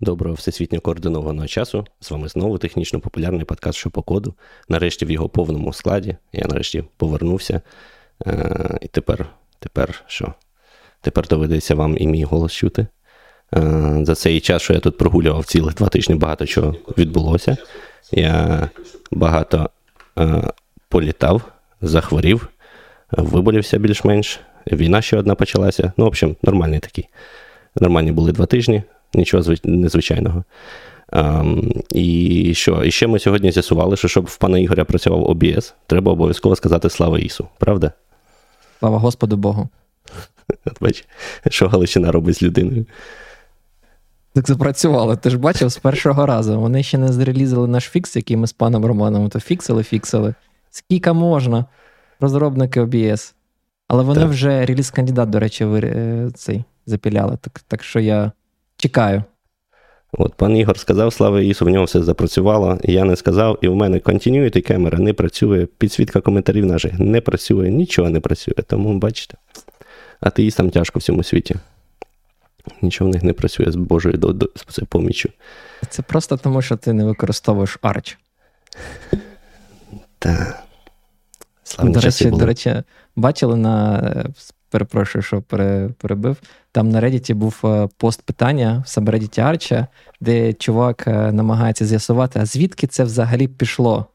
Доброго всесвітньо координованого часу. З вами знову технічно популярний подкаст «Що по коду. Нарешті в його повному складі. Я нарешті повернувся. Е, І тепер, тепер що? Тепер доведеться вам і мій голос чути. Е, За цей час, що я тут прогулював цілих два тижні, багато чого відбулося. Я багато е, політав, захворів, виболівся більш-менш. Війна ще одна почалася. Ну, в общем, нормальний такий. Нормальні були два тижні, нічого незвичайного. Ем, і що? І ще ми сьогодні з'ясували, що щоб в пана Ігоря працював OBS, треба обов'язково сказати слава Ісу. Правда? Слава Господу Богу. От бач, що Галичина робить з людиною. Так запрацювало. Ти ж бачив з першого разу. Вони ще не зрелізали наш фікс, який ми з паном Романом то фіксили, фіксили. Скільки можна, розробники OBS. Але вони Так. вже реліз кандидат, до речі, ви, е, цей запіляли. Так, так що я чекаю. От пан Ігор сказав, слава Ісу, в нього все запрацювало. Я не сказав, і в мене continuity камера не працює, підсвітка коментарів наших не працює, нічого не працює. Тому бачите, атеїстам тяжко в цьому світі. Нічого в них не працює з Божою до, до, з поміччю. Це просто тому, що ти не використовуєш Arch. Та. Славні До часи речі, були. до речі, бачили на. Перепрошую, що перебив. Там на Reddit був е, пост питання в сабреддіті Арча, де чувак е, намагається з'ясувати, а звідки це взагалі пішло.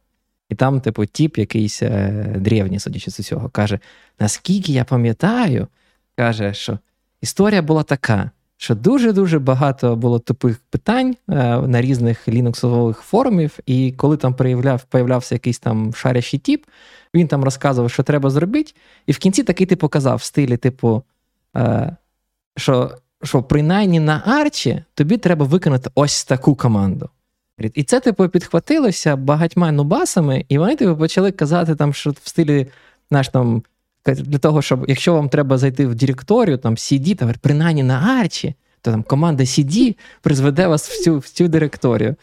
І там, типу, тіп якийсь е, древній, судячи з усього, каже: наскільки я пам'ятаю, каже, що історія була така, що дуже-дуже багато було тупих питань на різних лінуксових форумів, і коли там проявляв, появлявся якийсь там шарящий тіп, він там розказував, що треба зробити, і в кінці такий типу казав в стилі, типу, е, що, що принаймні на арчі тобі треба виконати ось таку команду. І це, типу, підхватилося багатьма нубасами, і вони типу, почали казати, там, що в стилі, знаєш, там, для того, щоб якщо вам треба зайти в директорію, там CD, там, принаймні на арчі, то там команда CD призведе вас в цю, в цю директорію.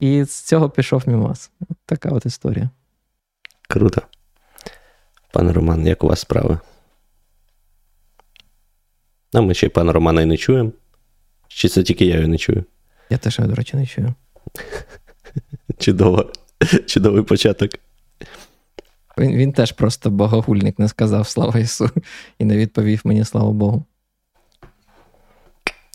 І з цього пішов мімас. Така от історія. Круто. Пане Роман, як у вас справи? А ми ще пана Романа і не чуємо. Чи це тільки я його не чую? Я теж, до речі, не чую. Чудово. Чудовий початок. Він, він теж просто богогульник не сказав слава Ісу і не відповів мені, слава Богу.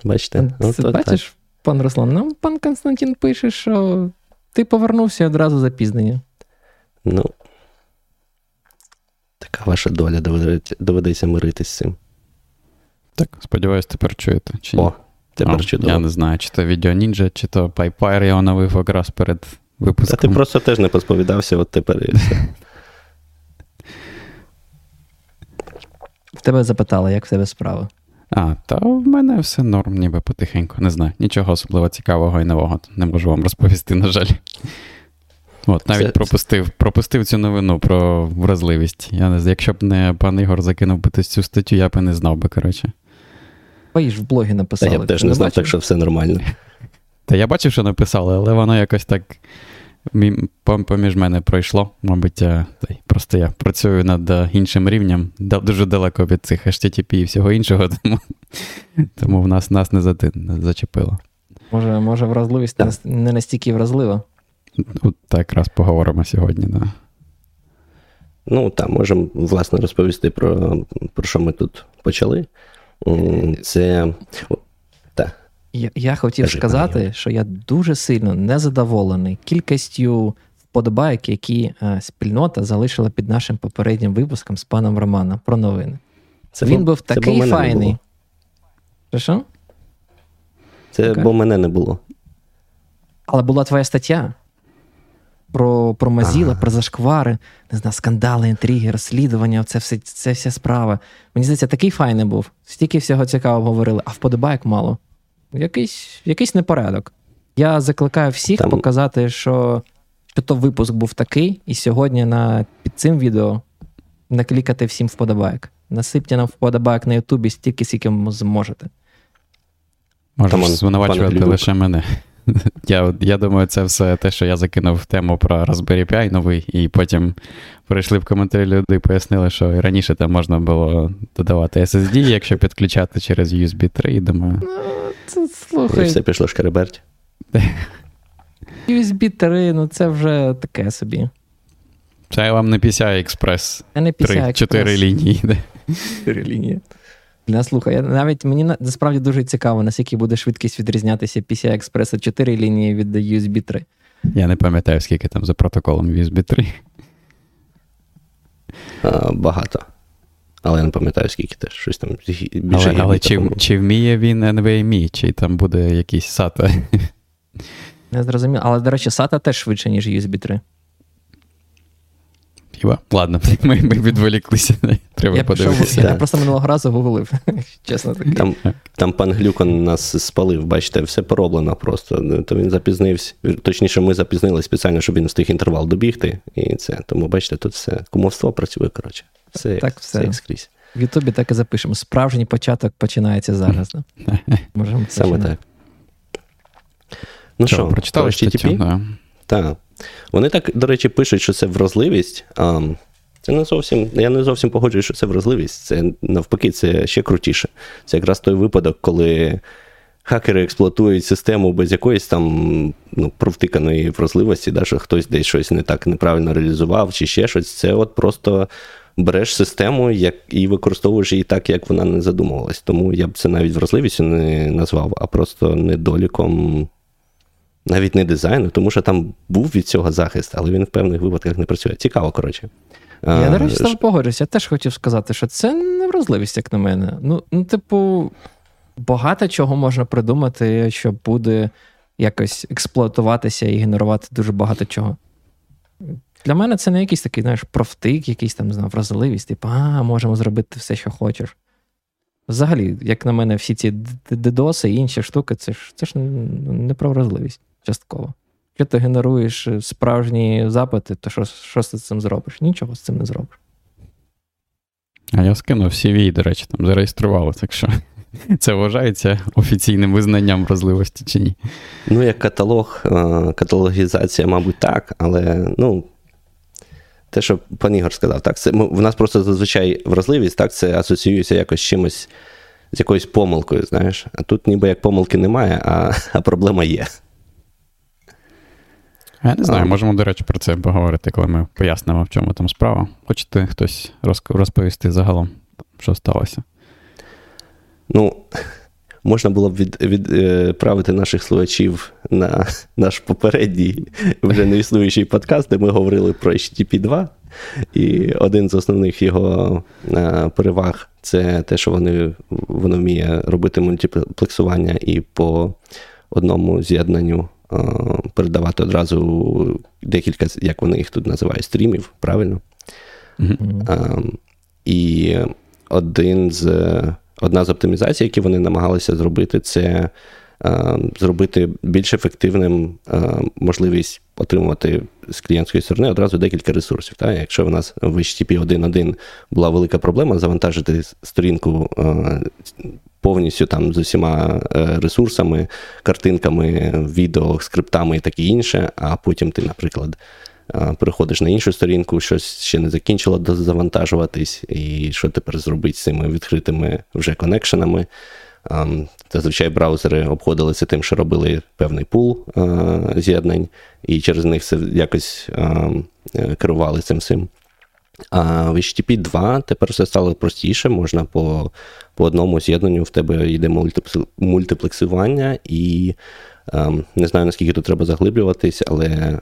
Бачите? Це, От- от бачиш, пан Руслан, нам пан Константин пише, що ти повернувся одразу запізнення. Ну, така ваша доля доведеться, доведеться миритись з цим. Так, сподіваюсь, тепер чуєте. Чи? О, тепер А, чудово. Я не знаю, чи то Video Ninja, чи то PyPire я оновив якраз перед Та ти просто теж не посповідався, от тепер і все. В тебе запитали, як в тебе справи. А, та в мене все норм, ніби потихеньку. Не знаю, нічого особливо цікавого і нового не можу вам розповісти, на жаль. От, навіть Це- пропустив, пропустив цю новину про вразливість. Я не якщо б не пан Ігор закинув би цю статтю, я б не знав би, коротше. Твої ж в блогі Та я б теж Ти не знав, бачив? так що все нормально. Та я бачив, що написали, але воно якось так поміж мене пройшло. Мабуть, я, просто я працюю над е, іншим рівнем, дуже далеко від цих HTTP і всього іншого, тому, тому в нас нас не, зачепило. Може, може, вразливість не, не настільки вразлива. От так якраз поговоримо сьогодні. Да. Ну, так, можемо, власне, розповісти про, про що ми тут почали. Це. Та, Я, я хотів Кажи, сказати, що я дуже сильно незадоволений кількістю вподобайок, які е, спільнота залишила під нашим попереднім випуском з паном Романом про новини. це Він бо- був це такий файний. було. Що? Це Окей. бо мене не було. Але була твоя стаття про, про Мазіла, Ага. про зашквари, не знаю, скандали, інтриги, розслідування, це, все, це вся справа. Мені здається, такий файний був. Стільки всього цікавого говорили, а вподобайок мало. Якийсь, якийсь непорядок. Я закликаю всіх Там- показати, що, що то випуск був такий, і сьогодні на, під цим відео наклікати всім вподобайок. Насипте нам вподобайок на Ютубі стільки, скільки зможете. Можеш звинувачувати лише мене. Я, я думаю, це все те, що я закинув в тему про Raspberry Pi новий, і потім прийшли в коментарі люди і пояснили, що і раніше там можна було додавати SSD, якщо підключати через USB 3, і думаю, Це, І слухай, все пішло шкереберть. USB 3, ну це вже таке собі. Це вам не PCI Express. Я не PCI 3, 4 лінії. де. Чотири лінії. Не, слухай, навіть мені насправді дуже цікаво, наскільки буде швидкість відрізнятися PCI Express 4 лінії від USB 3. Я не пам'ятаю, скільки там за протоколом USB 3. А, багато. Але я не пам'ятаю, скільки теж. Щось там більше Але, але чи, чи вміє він NVMe, чи там буде якийсь SATA? Не зрозуміло. Але, до речі, SATA теж швидше, ніж USB 3. Хіба? Ладно, ми, ми відволіклися. Треба я, пішов, подивитися. я просто минулого разу гуглив. Чесно таки. Там, там пан Глюкон нас спалив, бачите, все пороблено просто. То він запізнився. Точніше, ми запізнилися спеціально, щоб він встиг інтервал добігти. І це. Тому, бачите, тут все кумовство працює, коротше. Все, Так, так, все. все як скрізь. В Ютубі так і запишемо. Справжній початок починається зараз. Да? Можемо Саме починати. так. Ну що, прочитали? HTTP? Да. Так. Вони так, до речі, пишуть, що це вразливість. А, це не зовсім, я не зовсім погоджуюсь, що це вразливість. Це навпаки, це ще крутіше. Це якраз той випадок, коли хакери експлуатують систему без якоїсь там ну, провтиканої вразливості, да, що хтось десь щось не так неправильно реалізував, чи ще щось. Це от просто береш систему як, і використовуєш її так, як вона не задумувалась. Тому я б це навіть вразливістю не назвав, а просто недоліком навіть не дизайну, тому що там був від цього захист, але він в певних випадках не працює. Цікаво, коротше. Я, до речі, з тобою погоджуюся. Я теж хотів сказати, що це не вразливість, як на мене. Ну, ну, типу, багато чого можна придумати, що буде якось експлуатуватися і генерувати дуже багато чого. Для мене це не якийсь такий, знаєш, профтик, якийсь там, не знаю, вразливість, типу, а, можемо зробити все, що хочеш. Взагалі, як на мене, всі ці дедоси і інші штуки, це ж це ж не про вразливість частково. Якщо ти генеруєш справжні запити, то що, що ти з цим зробиш? Нічого з цим не зробиш. А я скинув CV, до речі, там зареєстрували, так що це вважається офіційним визнанням вразливості чи ні. Ну, як каталог, е, каталогізація, мабуть, так, але ну. Те, що пан Ігор сказав, так, це, ми, в нас просто зазвичай вразливість, так, це асоціюється якось з чимось, з якоюсь помилкою, знаєш. А тут ніби як помилки немає, а, а проблема є. Я не знаю, можемо, до речі, про це поговорити, коли ми пояснимо, в чому там справа. Хочете хтось розповісти загалом, що сталося? Ну, можна було б від, відправити наших слухачів на наш попередній вже не існуючий подкаст, де ми говорили про HTTP 2. І один з основних його е, переваг це те, що вони, воно вміє робити мультиплексування і по одному з'єднанню е, передавати одразу декілька, як вони їх тут називають, стрімів, правильно? Mm-hmm. І один з, одна з оптимізацій, які вони намагалися зробити, це ем, зробити більш ефективним можливість отримувати з клієнтської сторони одразу декілька ресурсів. Так? Якщо в нас в HTTP 1.1 була велика проблема завантажити сторінку е, повністю там з усіма е, ресурсами, картинками, відео, скриптами і таке інше, а потім ти, наприклад, а, переходиш на іншу сторінку, щось ще не закінчило завантажуватись, і що тепер зробити з цими відкритими вже коннекшенами. Ам, Зазвичай браузери обходилися тим, що робили певний пул з'єднань, і через них все якось е, керували цим всім. А в HTTP 2 тепер все стало простіше, можна по, по одному з'єднанню в тебе йде мультиплексування, і ем, не знаю, наскільки тут треба заглиблюватись, але е,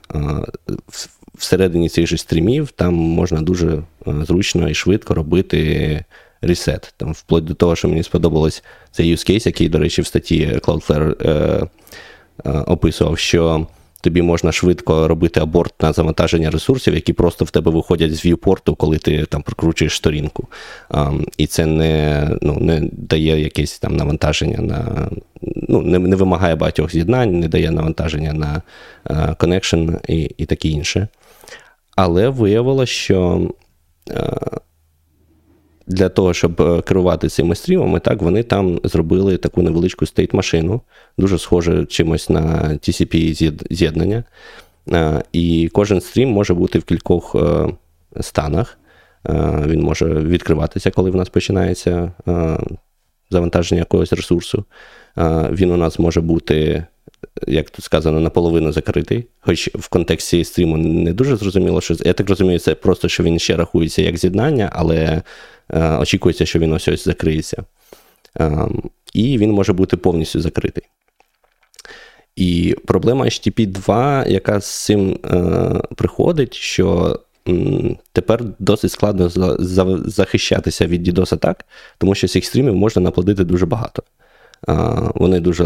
всередині цих же стрімів там можна дуже е, зручно і швидко робити ресет. Там, вплоть до того, що мені сподобалось цей use case, який, до речі, в статті Cloudflare е, е, описував, що тобі можна швидко робити аборт на завантаження ресурсів, які просто в тебе виходять з viewport у, коли ти там прокручуєш сторінку. А, і це не, ну, не дає якесь там навантаження на. Ну, не, не вимагає багатьох з'єднань, не дає навантаження на е, connection і, і таке інше. Але виявилося, що е, для того, щоб е, керувати цими стрімами, так, вони там зробили таку невеличку стейт-машину, дуже схоже чимось на TCP з'єд- з'єднання. Е, І кожен стрім може бути в кількох е, станах. Він може відкриватися, коли в нас починається завантаження якогось ресурсу. Він у нас може бути, як тут сказано, наполовину закритий. Хоч в контексті стріму не дуже зрозуміло, що я так розумію, це просто що він ще рахується як з'єднання, але очікується, що він ось ось закриється. І він може бути повністю закритий. І проблема HTTP 2, яка з цим е, приходить, що м, тепер досить складно за, за, захищатися від DDoS атак, тому що цих стрімів можна наплодити дуже багато. Вони дуже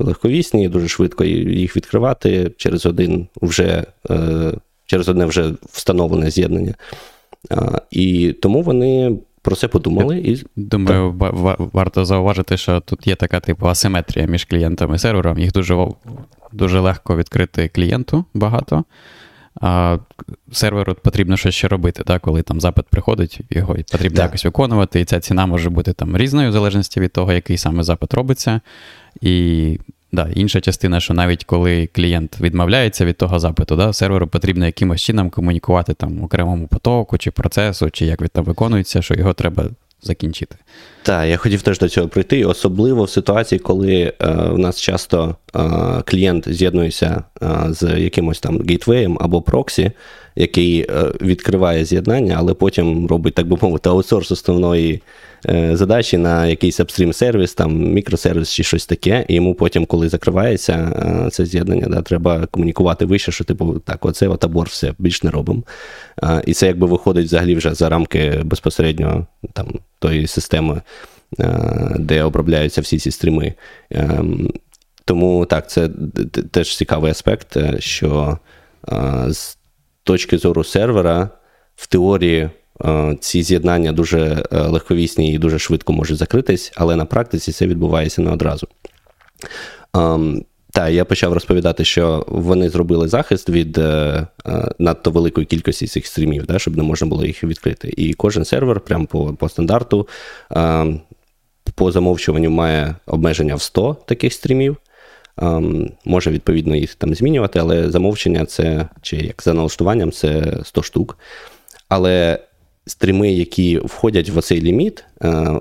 легковісні, дуже швидко їх відкривати через один вже, е, через одне вже встановлене з'єднання. І тому вони про це подумали. і... Думаю, варто зауважити, що тут є така типу асиметрія між клієнтом і сервером. Їх дуже дуже легко відкрити клієнту багато. А серверу потрібно щось ще робити, так? коли там запит приходить, його потрібно так. якось виконувати, і ця ціна може бути там різною, в залежності від того, який саме запит робиться. І Да, Інша частина, що навіть коли клієнт відмовляється від того запиту, да, серверу потрібно якимось чином комунікувати там окремому потоку чи процесу, чи як він там виконується, що його треба закінчити. Так, я хотів теж до цього прийти, особливо в ситуації, коли е, в нас часто е, клієнт з'єднується е, з якимось там гейтвеєм або проксі, який е, відкриває з'єднання, але потім робить, так би мовити, аутсорс основної Е, задачі на якийсь апстрім сервіс, там мікросервіс чи щось таке, і йому потім, коли закривається е, це з'єднання, да, треба комунікувати вище, що типу так, оце от все більш не робимо. І це якби виходить взагалі вже за рамки безпосередньо там тої системи, де обробляються всі ці стріми. Ем, тому так, це теж цікавий аспект, що з точки зору сервера в теорії. Е, ці з'єднання дуже е, легковісні і дуже швидко можуть закритись, але на практиці це відбувається не одразу. Ем, та, я почав розповідати, що вони зробили захист від е, надто великої кількості цих стрімів, да, щоб не можна було їх відкрити. І кожен сервер, прямо по по стандарту, ем, по замовчуванню має обмеження в 100 таких стрімів. Ем, може, відповідно, їх там змінювати, але замовчення це, чи як за налаштуванням, це 100 штук. Але стріми, які входять в оцей ліміт, е,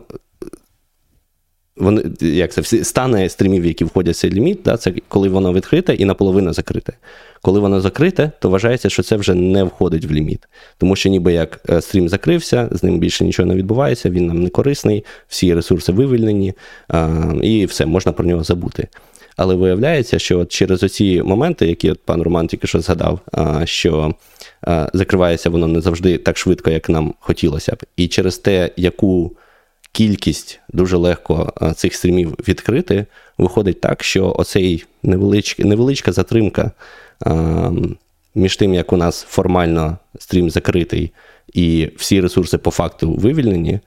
вони, як це, всі стани стрімів, які входять в цей ліміт, да, це коли воно відкрите і наполовину закрите. Коли воно закрите, то вважається, що це вже не входить в ліміт. Тому що ніби як е, стрім закрився, з ним більше нічого не відбувається, він нам не корисний, всі ресурси вивільнені, і все, можна про нього забути. Але виявляється, що через оці моменти, які от пан Роман тільки що згадав, що закривається воно не завжди так швидко, як нам хотілося б. І через те, яку кількість дуже легко цих стрімів відкрити, виходить так, що оцей невелич, невеличка затримка між тим, як у нас формально стрім закритий, і всі ресурси по факту вивільнені.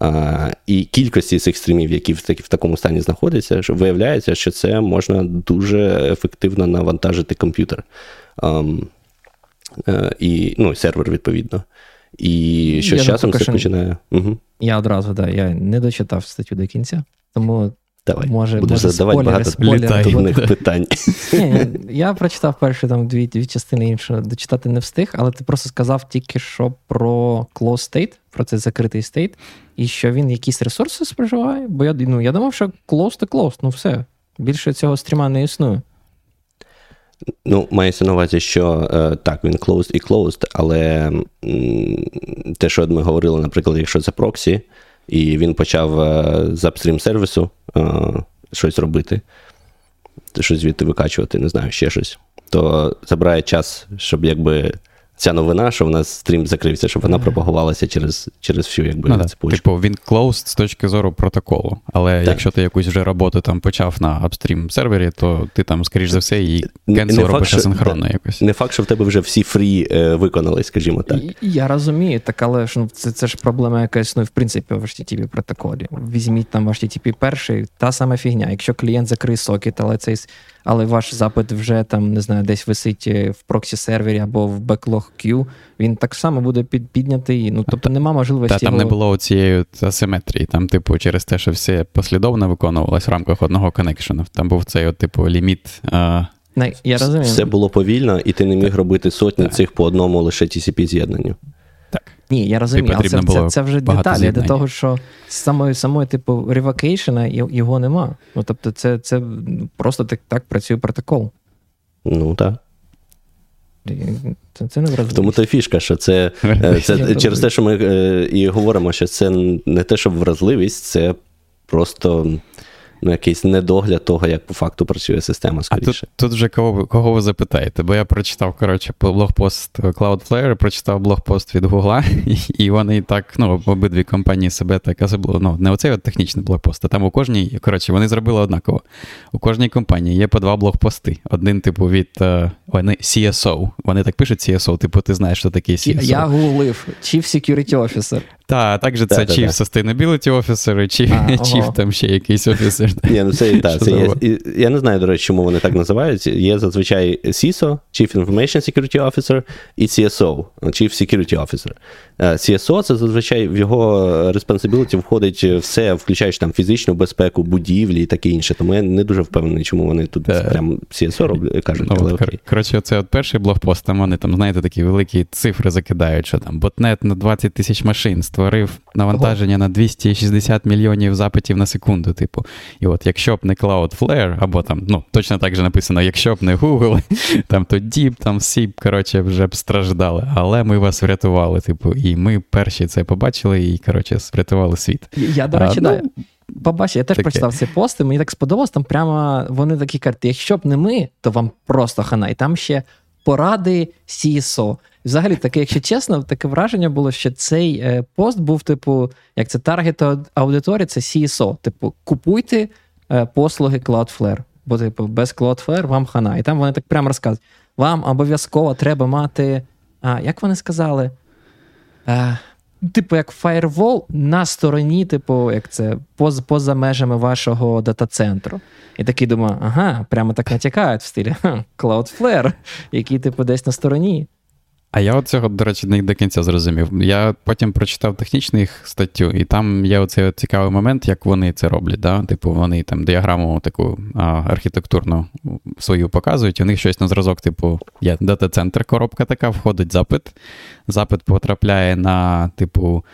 А, І кількості цих стрімів, які в в такому стані знаходяться, що виявляється, що це можна дуже ефективно навантажити комп'ютер. А, е, і, ну, сервер, відповідно. І що з часом це починає. Угу. Я одразу, да, я не дочитав статтю до кінця, тому. Давай, може, Будеш може, задавати спойлери, багато спойлери, питань. Ні, Я прочитав перші там дві дві частини інше дочитати не встиг, але ти просто сказав тільки що про close state, про цей закритий стейт, і що він якісь ресурси споживає. Бо я ну, я думав, що close to close, ну все. Більше цього стріма не існує. Ну, мається на увазі, що е, так, він closed і closed, але те, що ми говорили, наприклад, якщо це проксі, і він почав е, з upstream сервісу е, щось робити, щось звідти викачувати, не знаю, ще щось, то забирає час, щоб якби ця новина, що в нас стрім закрився, щоб вона пропагувалася через через всю якби, ну, цепочку. Типу, він closed з точки зору протоколу. Але так. якщо ти якусь вже роботу там почав на upstream сервері, то ти там, скоріш за все, її cancel робиш асинхронно якось. Не факт, що в тебе вже всі threadи е, виконали, скажімо так. Я розумію, так, але ж ну, це це ж проблема якась, ну, в принципі, в HTTP протоколі. Візьміть там HTTP перший, та сама фігня. Якщо клієнт закриє сокет, але цей але ваш запит вже там не знаю, десь висить е, в проксі-сервері або в backlog queue, він так само буде під, піднятий. Ну тобто нема можливості. Та там його... не було цієї асиметрії. Там, типу, через те, що все послідовно виконувалось в рамках одного коннекшену. Там був цей, от, типу, ліміт. А... Не, я розумію. Все було повільно, і ти не міг робити сотні так. цих по одному лише TCP з'єднанню. Ні, я розумію, але це, це, це вже деталі до того, що самої, самої типу, ревокейшена його нема. Ну, Тобто, це це просто так так працює протокол. Ну, так. Це, це не вразливість. Тому то фішка, що це, е, це через те, що ми е, і говоримо, що це не те, щоб вразливість, це просто ну, якийсь недогляд того, як по факту працює система. скоріше. А тут тут вже кого кого ви запитаєте? Бо я прочитав коротше, блогпост Cloudflare, прочитав блогпост від Гугла, і вони так, ну, обидві компанії себе так особливо. Ну, не оцей от технічний блогпост, а там у кожній, коротше, вони зробили однаково. У кожній компанії є по два блогпости. Один, типу, від е, вони CSO. Вони так пишуть CSO, типу, ти знаєш, що таке CSO. Я гуглив, Chief Security Officer. Так, а також це Chief Sustainability Officer, Chief, Chief там ще якийсь офісер. Ні, ну це, та, це є, Я не знаю, до речі, чому вони так називають. Є зазвичай CISO, Chief Information Security Officer, і CSO, Chief Security Officer. CSO це зазвичай в його responsibility входить все, включаючи там фізичну безпеку, будівлі і таке інше. Тому я не дуже впевнений, чому вони тут прям CSO роблять, кажуть. Ну, але окей. Коротше, це от перший блогпост, там вони там, знаєте, такі великі цифри закидають, що там ботнет на 20 тисяч машин створив навантаження на 260 мільйонів запитів на секунду. Типу, і от якщо б не Cloudflare, або там, ну, точно так же написано, якщо б не Google, там то Deep, там всі, коротше, вже б страждали. Але ми вас врятували. Типу, і ми перші це побачили і, коротше, врятували світ. Я, до речі, а, да. Ну, я теж таке. прочитав ці пости, мені так сподобалось, там прямо вони такі карти. Якщо б не ми, то вам просто хана. І там ще поради CSO. Взагалі, таке, якщо чесно, таке враження було, що цей е, пост був, типу, як це таргет аудиторії, це CSO. Типу, купуйте е, послуги Cloudflare. Бо, типу, без Cloudflare вам хана. І там вони так прямо розказують: вам обов'язково треба мати. А, Як вони сказали? А, Типу, як фаєрвол на стороні, типу, як це, поз, поза межами вашого дата-центру. І такий думаю, ага, прямо так натякають в стилі Cloudflare, який, типу, десь на стороні. А я от цього, до речі, не до кінця зрозумів. Я потім прочитав технічну їх статтю, і там є оцей цікавий момент, як вони це роблять. Да? Типу, вони там діаграму таку а, архітектурну свою показують. У них щось на зразок, типу, є дата-центр, коробка така, входить запит. Запит потрапляє на, типу,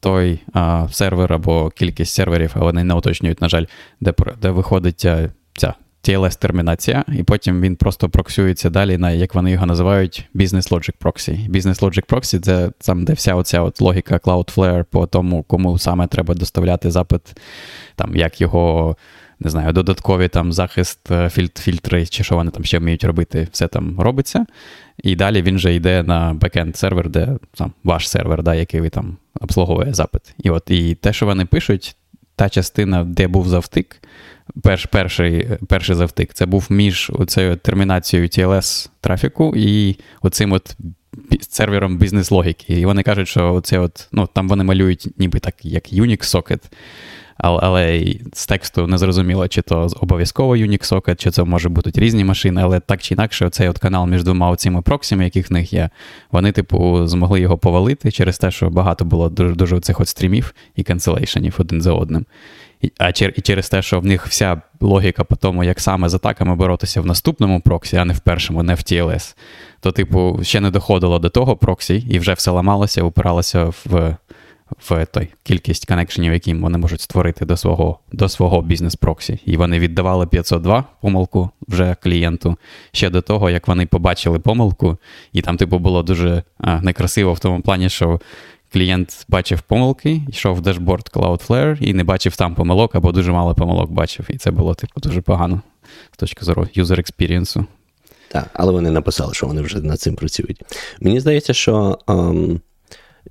той а, сервер або кількість серверів, а вони не уточнюють, на жаль, де де виходить ця TLS-термінація, і потім він просто проксюється далі на, як вони його називають, Business Logic Proxy. Business Logic Proxy це там, де вся оця от логіка Cloudflare по тому, кому саме треба доставляти запит, там, як його. Не знаю, додаткові там захист, е, фільтри, чи що вони там ще вміють робити, все там робиться. І далі він вже йде на бекенд сервер, де там ваш сервер, да, який ви там обслуговує запит. І от і те, що вони пишуть, та частина, де був завтик, перш, перший перший завтик, це був між цією термінацією TLS трафіку і оцим от сервером бізнес-логіки. І вони кажуть, що оце от, ну, там вони малюють ніби так, як Unix socket, але, з тексту не зрозуміло, чи то обов'язково Unix socket, чи це може бути різні машини, але так чи інакше, оцей от канал між двома цими проксіми, яких в них є, вони, типу, змогли його повалити через те, що багато було дуже дуже цих от стрімів і канцелейшенів один за одним. А і через те, що в них вся логіка по тому, як саме з атаками боротися в наступному проксі, а не в першому, не в TLS, то, типу, ще не доходило до того проксі, і вже все ламалося, упиралося в в той кількість коннекшенів, які вони можуть створити до свого до свого бізнес-проксі. І вони віддавали 502 помилку вже клієнту ще до того, як вони побачили помилку, і там, типу, було дуже а, некрасиво в тому плані, що клієнт бачив помилки, йшов в дашборд Cloudflare і не бачив там помилок, або дуже мало помилок бачив. І це було, типу, дуже погано з точки зору user experience. Так, але вони написали, що вони вже над цим працюють. Мені здається, що. Um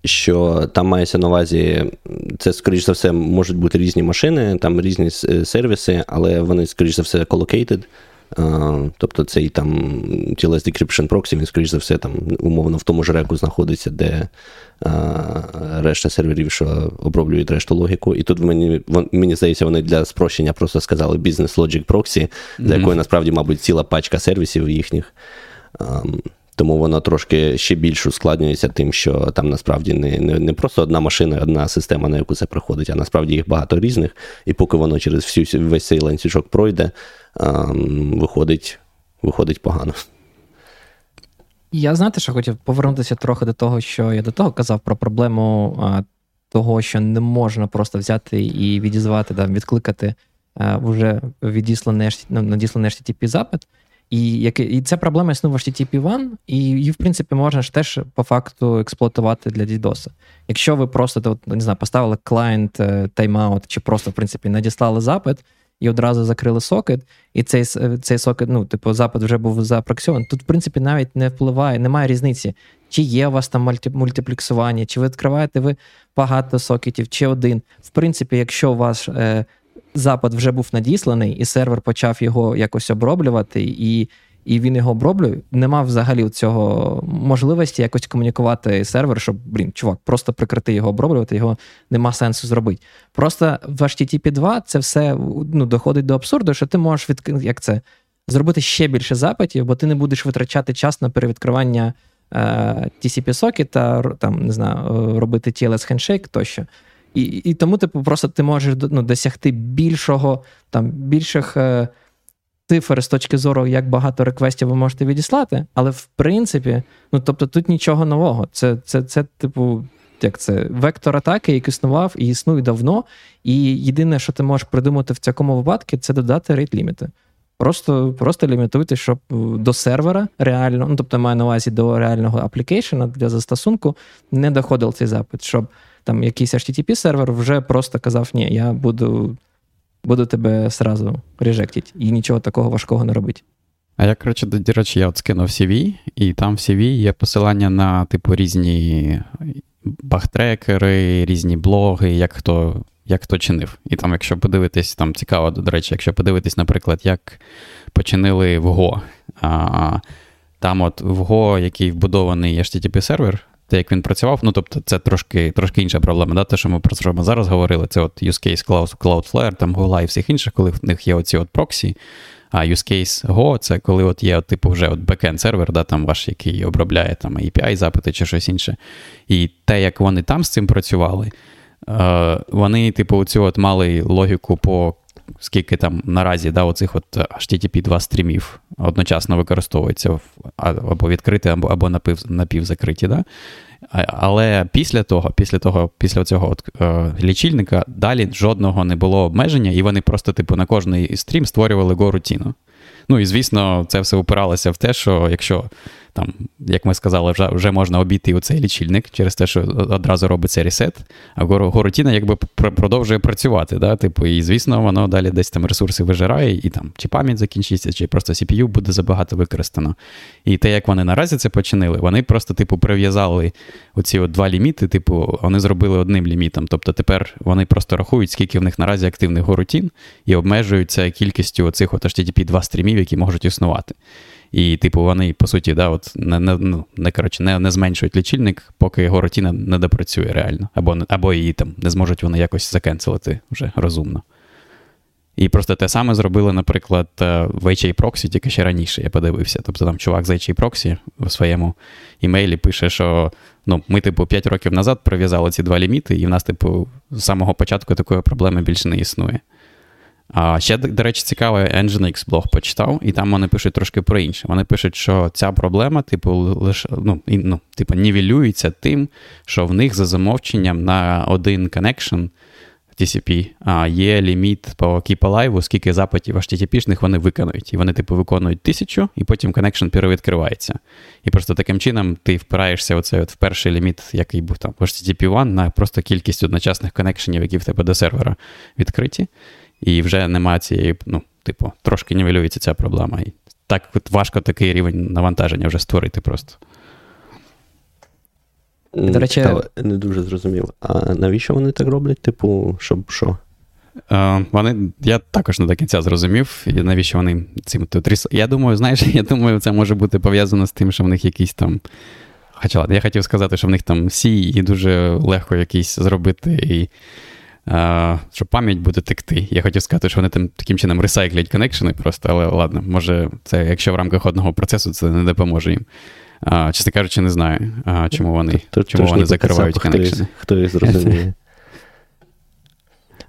що там мається на увазі, це, скоріш за все, можуть бути різні машини, там різні сервіси, але вони, скоріш за все, collocated. Тобто цей там TLS Decryption Proxy, він, скоріш за все, там умовно в тому ж реку знаходиться, де решта серверів, що оброблюють решту логіку. І тут мені мені здається, вони для спрощення просто сказали Business Logic Proxy, mm-hmm. за якою насправді, мабуть, ціла пачка сервісів їхніх. Тому воно трошки ще більш ускладнюється тим, що там насправді не не, не просто одна машина, одна система, на яку це приходить, а насправді їх багато різних. І поки воно через всю весь цей ланцюжок пройде, ем, виходить, виходить погано. Я знаєте, що хотів повернутися трохи до того, що я до того казав про проблему а, того, що не можна просто взяти і відізвати, там, відкликати а, вже відісланий ну, надісланий HTTP запит. І і ця проблема існує в HTTP One, і її, в принципі, можна ж теж по факту експлуатувати для DDoS. Якщо ви просто не знаю, поставили клієнт е, тайм-аут, чи просто, в принципі, надіслали запит і одразу закрили сокет, і цей цей сокет, ну, типу, запит вже був запроксьований, тут, в принципі, навіть не впливає, немає різниці, чи є у вас там мульти, мультиплексування, чи ви відкриваєте ви багато сокетів, чи один. В принципі, якщо у вас. Е, запит вже був надісланий, і сервер почав його якось оброблювати, і і він його оброблює. Нема взагалі цього можливості якось комунікувати сервер, щоб, блін, чувак, просто прикрити його оброблювати, його нема сенсу зробити. Просто в HTTP 2 це все ну, доходить до абсурду, що ти можеш від... як це, зробити ще більше запитів, бо ти не будеш витрачати час на перевідкривання е, TCP сокета, там, не знаю, е, робити TLS хендшейк тощо. І і тому, типу, просто ти можеш ну, досягти більшого, там, більших е, цифр з точки зору, як багато реквестів ви можете відіслати, але в принципі, ну тобто тут нічого нового. Це, це, це типу, як це, вектор атаки, який існував і існує давно. І єдине, що ти можеш придумати в цьому випадку, це додати рейт ліміти. Просто просто лімітуйте, щоб до сервера реально, ну тобто маю на увазі до реального аплікейшена для застосунку, не доходив цей запит, щоб там якийсь http сервер вже просто казав, ні, я буду буду тебе сразу режектити і нічого такого важкого не робити. А я, коротше, до речі, я от скинув CV, і там в CV є посилання на, типу, різні бахтрекери, різні блоги, як хто як хто чинив. І там, якщо подивитись, там цікаво, до речі, якщо подивитись, наприклад, як починили в Go. А, Там от в Go, який вбудований http сервер, те, як він працював, ну тобто це трошки трошки інша проблема. Да? Те, що ми про що ми зараз говорили, це от use case Cloud, Cloudflare, там Gola і всіх інших, коли в них є оці от проксі. А use case Go це коли от є, от, типу, вже от backend сервер, да, там ваш, який обробляє там API-запити чи щось інше. І те, як вони там з цим працювали, е, вони, типу, цю от мали логіку по скільки там наразі да, оцих от http 2 стрімів одночасно використовується або відкриті, або або напів, напівзакриті. Да? Але після того, після того, після цього от, е, лічильника далі жодного не було обмеження, і вони просто, типу, на кожний стрім створювали го-рутіну. Ну і звісно, це все упиралося в те, що якщо там, як ми сказали, вже вже можна обійти у цей лічильник через те, що одразу робиться ресет, а горутіна якби продовжує працювати. Да? Типу, І, звісно, воно далі десь там ресурси вижирає, і там чи пам'ять закінчиться, чи просто CPU буде забагато використано. І те, як вони наразі це починили, вони просто, типу, прив'язали оці от два ліміти, типу, вони зробили одним лімітом. Тобто тепер вони просто рахують, скільки в них наразі активних горутін, і обмежуються кількістю оцих от HTTP 2 стрімів, які можуть існувати. І, типу, вони, по суті, да, от не не, ну, не, коротше, не, не зменшують лічильник, поки його рутіна не допрацює реально. Або або її там не зможуть вони якось закенселити вже розумно. І просто те саме зробили, наприклад, е, в HA Proxy, тільки ще раніше я подивився. Тобто там чувак з HA Proxy в своєму імейлі пише, що ну, ми, типу, 5 років назад прив'язали ці два ліміти, і в нас, типу, з самого початку такої проблеми більше не існує. А ще, до речі, цікаво, Nginx блог почитав, і там вони пишуть трошки про інше. Вони пишуть, що ця проблема, типу, лише ну, ну, типу, нівелюється тим, що в них за замовченням на один connection TCP є ліміт по Keep Alive, скільки запитів HTTP-шних вони виконують. І вони, типу, виконують тисячу, і потім connection перевідкривається. І просто таким чином ти впираєшся оцей от в перший ліміт, який був там в HTTP One, на просто кількість одночасних коннекшенів, які в тебе до сервера відкриті і вже немає цієї, ну, типу, трошки нівелюється ця проблема. І так от важко такий рівень навантаження вже створити просто. До речі, Та, не дуже зрозумів. А навіщо вони так роблять? Типу, щоб що? Uh, вони, Я також не до кінця зрозумів, і навіщо вони цим тріс. Я думаю, знаєш, я думаю, це може бути пов'язано з тим, що в них якісь там. Хоча ладно, я хотів сказати, що в них там сі, і дуже легко якийсь зробити і щоб пам'ять буде текти. Я хотів сказати, що вони там таким чином ресайклять коннекшени просто, але ладно, може, це якщо в рамках одного процесу це не допоможе їм. А, Чесно кажучи, не знаю, а, чому вони Тут, чому вони закривають коннекшени. Хто їх зрозуміє.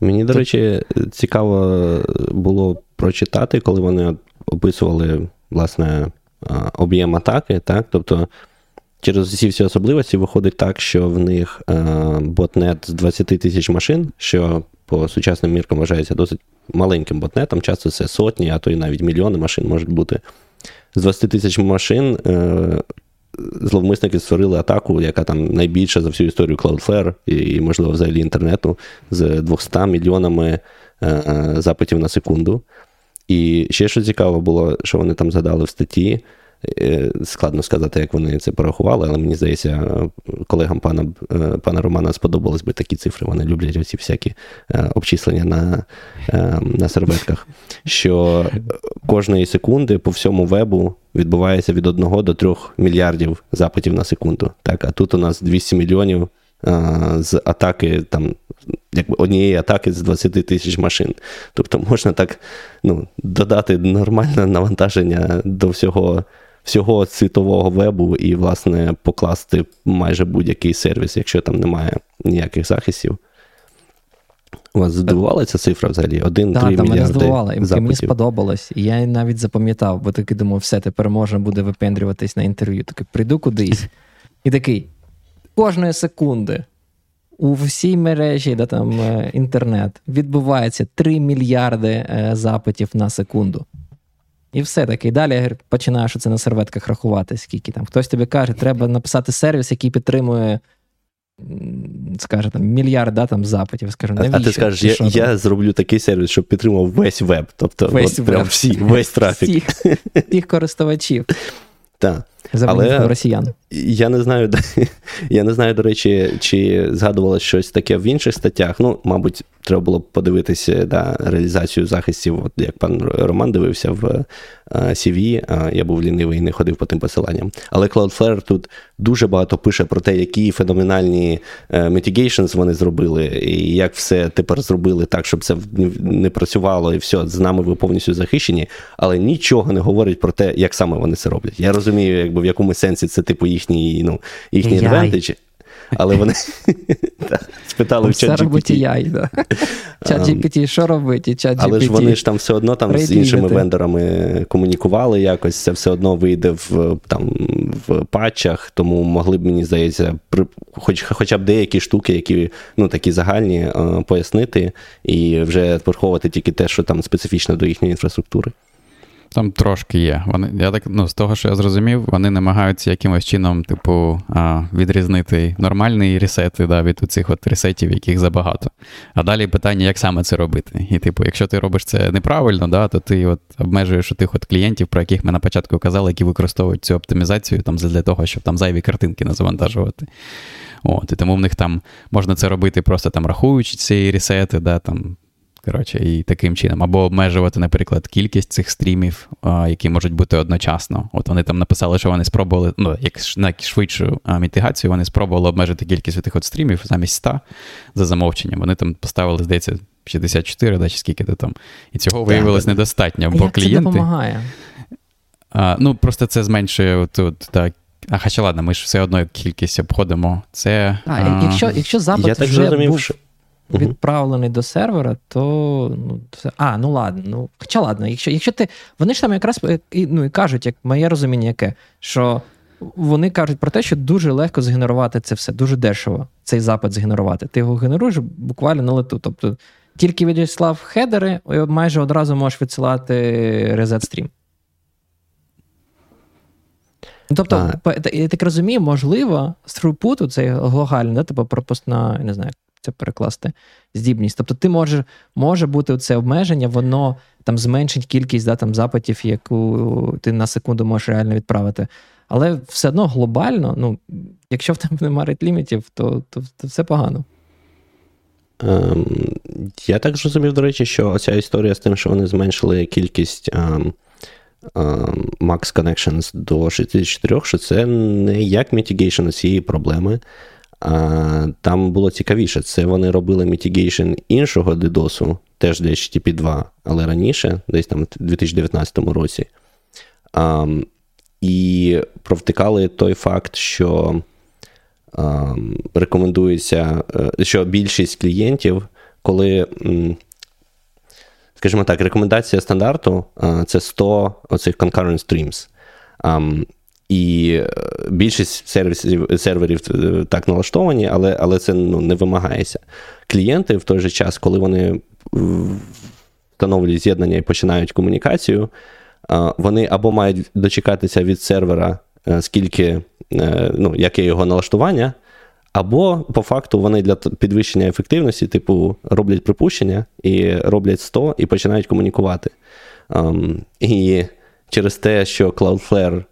Мені, до речі, цікаво було прочитати, коли вони описували, власне, об'єм атаки, так, тобто через усі всі особливості виходить так, що в них ботнет з 20 тисяч машин, що по сучасним міркам вважається досить маленьким ботнетом, часто це сотні, а то й навіть мільйони машин можуть бути. З 20 тисяч машин зловмисники створили атаку, яка там найбільша за всю історію Cloudflare і, можливо, взагалі інтернету з 200 мільйонами е, е, запитів на секунду. І ще що цікаво було, що вони там згадали в статті. Е, складно сказати, як вони це порахували, але мені здається, колегам пана пана Романа сподобались би такі цифри. Вони люблять оці всякі обчислення на на серветках. Що кожної секунди по всьому вебу відбувається від 1 до 3 мільярдів запитів на секунду. Так, А тут у нас 200 мільйонів з атаки, там, якби однієї атаки з 20 тисяч машин. Тобто можна так ну, додати нормальне навантаження до всього. Всього світового вебу і, власне, покласти майже будь-який сервіс, якщо там немає ніяких захистів. Вас здивувала ця цифра взагалі? Один-три мільярди мене здивувала, і мені сподобалось. І я навіть запам'ятав, бо таки думав, все, тепер можна буде випендрюватись на інтерв'ю. Такий прийду кудись. І такий кожної секунди у всій мережі, де там е, інтернет, відбувається 3 мільярди е, запитів на секунду. І все таки. Далі починаєш це на серветках рахувати, скільки там. Хтось тобі каже, треба написати сервіс, який підтримує скаже там мільярд да, там запитів. Скажу, навіщо? А ти скажеш, я я зроблю такий сервіс, щоб підтримував весь веб. Тобто весь от, веб. прям всі, весь трафік. Всіх, всіх користувачів. Так. Але росіян. Я не знаю, я не знаю, до речі, чи згадувалось щось таке в інших статтях. Ну, мабуть, треба було б подивитися да, реалізацію захистів, от як пан Роман дивився в CV, я був лінивий і не ходив по тим посиланням. Але Cloudflare тут дуже багато пише про те, які феноменальні е, mitigations вони зробили, і як все тепер зробили так, щоб це не працювало, і все, з нами ви повністю захищені, але нічого не говорить про те, як саме вони це роблять. Я розумію, якби в якому сенсі це типу їхній ну, їхній адвентич. Але вони спитали в чат GPT. Чат GPT, що робити? Чат Але ж вони ж там все одно там з іншими вендорами комунікували якось, це все одно вийде в там, в патчах, тому могли б, мені здається, хоч, хоча б деякі штуки, які ну, такі загальні, е, пояснити і вже враховувати тільки те, що там специфічно до їхньої інфраструктури. Там трошки є. Вони, я так, ну, З того, що я зрозумів, вони намагаються якимось чином, типу, відрізнити нормальні ресети да, від цих ресетів, яких забагато. А далі питання, як саме це робити. І, типу, якщо ти робиш це неправильно, да, то ти от обмежуєш у тих от клієнтів, про яких ми на початку казали, які використовують цю оптимізацію там, для того, щоб там зайві картинки не завантажувати. От, І тому в них там можна це робити, просто там рахуючи ці ресети, да, там, Коротше, і таким чином. Або обмежувати, наприклад, кількість цих стрімів, а, які можуть бути одночасно. От вони там написали, що вони спробували, ну, як найшвидшу мітигацію, вони спробували обмежити кількість тих от стрімів замість 100 за замовченням. Вони там поставили, здається, 64, да, чи скільки то там. І цього виявилось недостатньо. бо як клієнти... Це допомагає? А, Ну, просто це зменшує тут, так. А хоча ладно, ми ж все одно кількість обходимо. Це. А, а... Якщо якщо запит я вже так був що відправлений до сервера, то ну, це. А, ну ладно. ну, Хоча ладно, якщо якщо ти. Вони ж там якраз і, ну, і кажуть, як моє розуміння, яке, що вони кажуть про те, що дуже легко згенерувати це все, дуже дешево цей запит згенерувати. Ти його генеруєш буквально на лету. Тобто тільки відіслав хедери, і майже одразу можеш відсилати reset стрім. Тобто, я так розумію, можливо, з throughput, цей глобальний, да, типу пропускна, не знаю, це перекласти здібність. Тобто, ти можеш може бути це обмеження, воно там зменшить кількість да, там, запитів, яку ти на секунду можеш реально відправити. Але все одно глобально, ну, якщо в тебе немає рейт-лімітів, то, то, то все погано. Ем, Я так зрозумів, до речі, що ця історія з тим, що вони зменшили кількість ем, ем, Max Connections до 64, що це не як mitigation цієї проблеми. Там було цікавіше. Це вони робили mitigation іншого DDoS, теж HTTP 2, але раніше, десь там у 2019 році. А, І провтикали той факт, що а, рекомендується, е, що більшість клієнтів, коли, скажімо так, рекомендація стандарту це 100 оцих concurrent streams. І е, більшість сервісів, серверів е, так налаштовані, але але це ну, не вимагається. Клієнти в той же час, коли вони встановлюють з'єднання і починають комунікацію, вони або мають дочекатися від сервера, е, скільки, ну, яке його налаштування, або по факту вони для підвищення ефективності, типу, роблять припущення і роблять 100 і починають комунікувати. Um, І через те, що Cloudflare Е,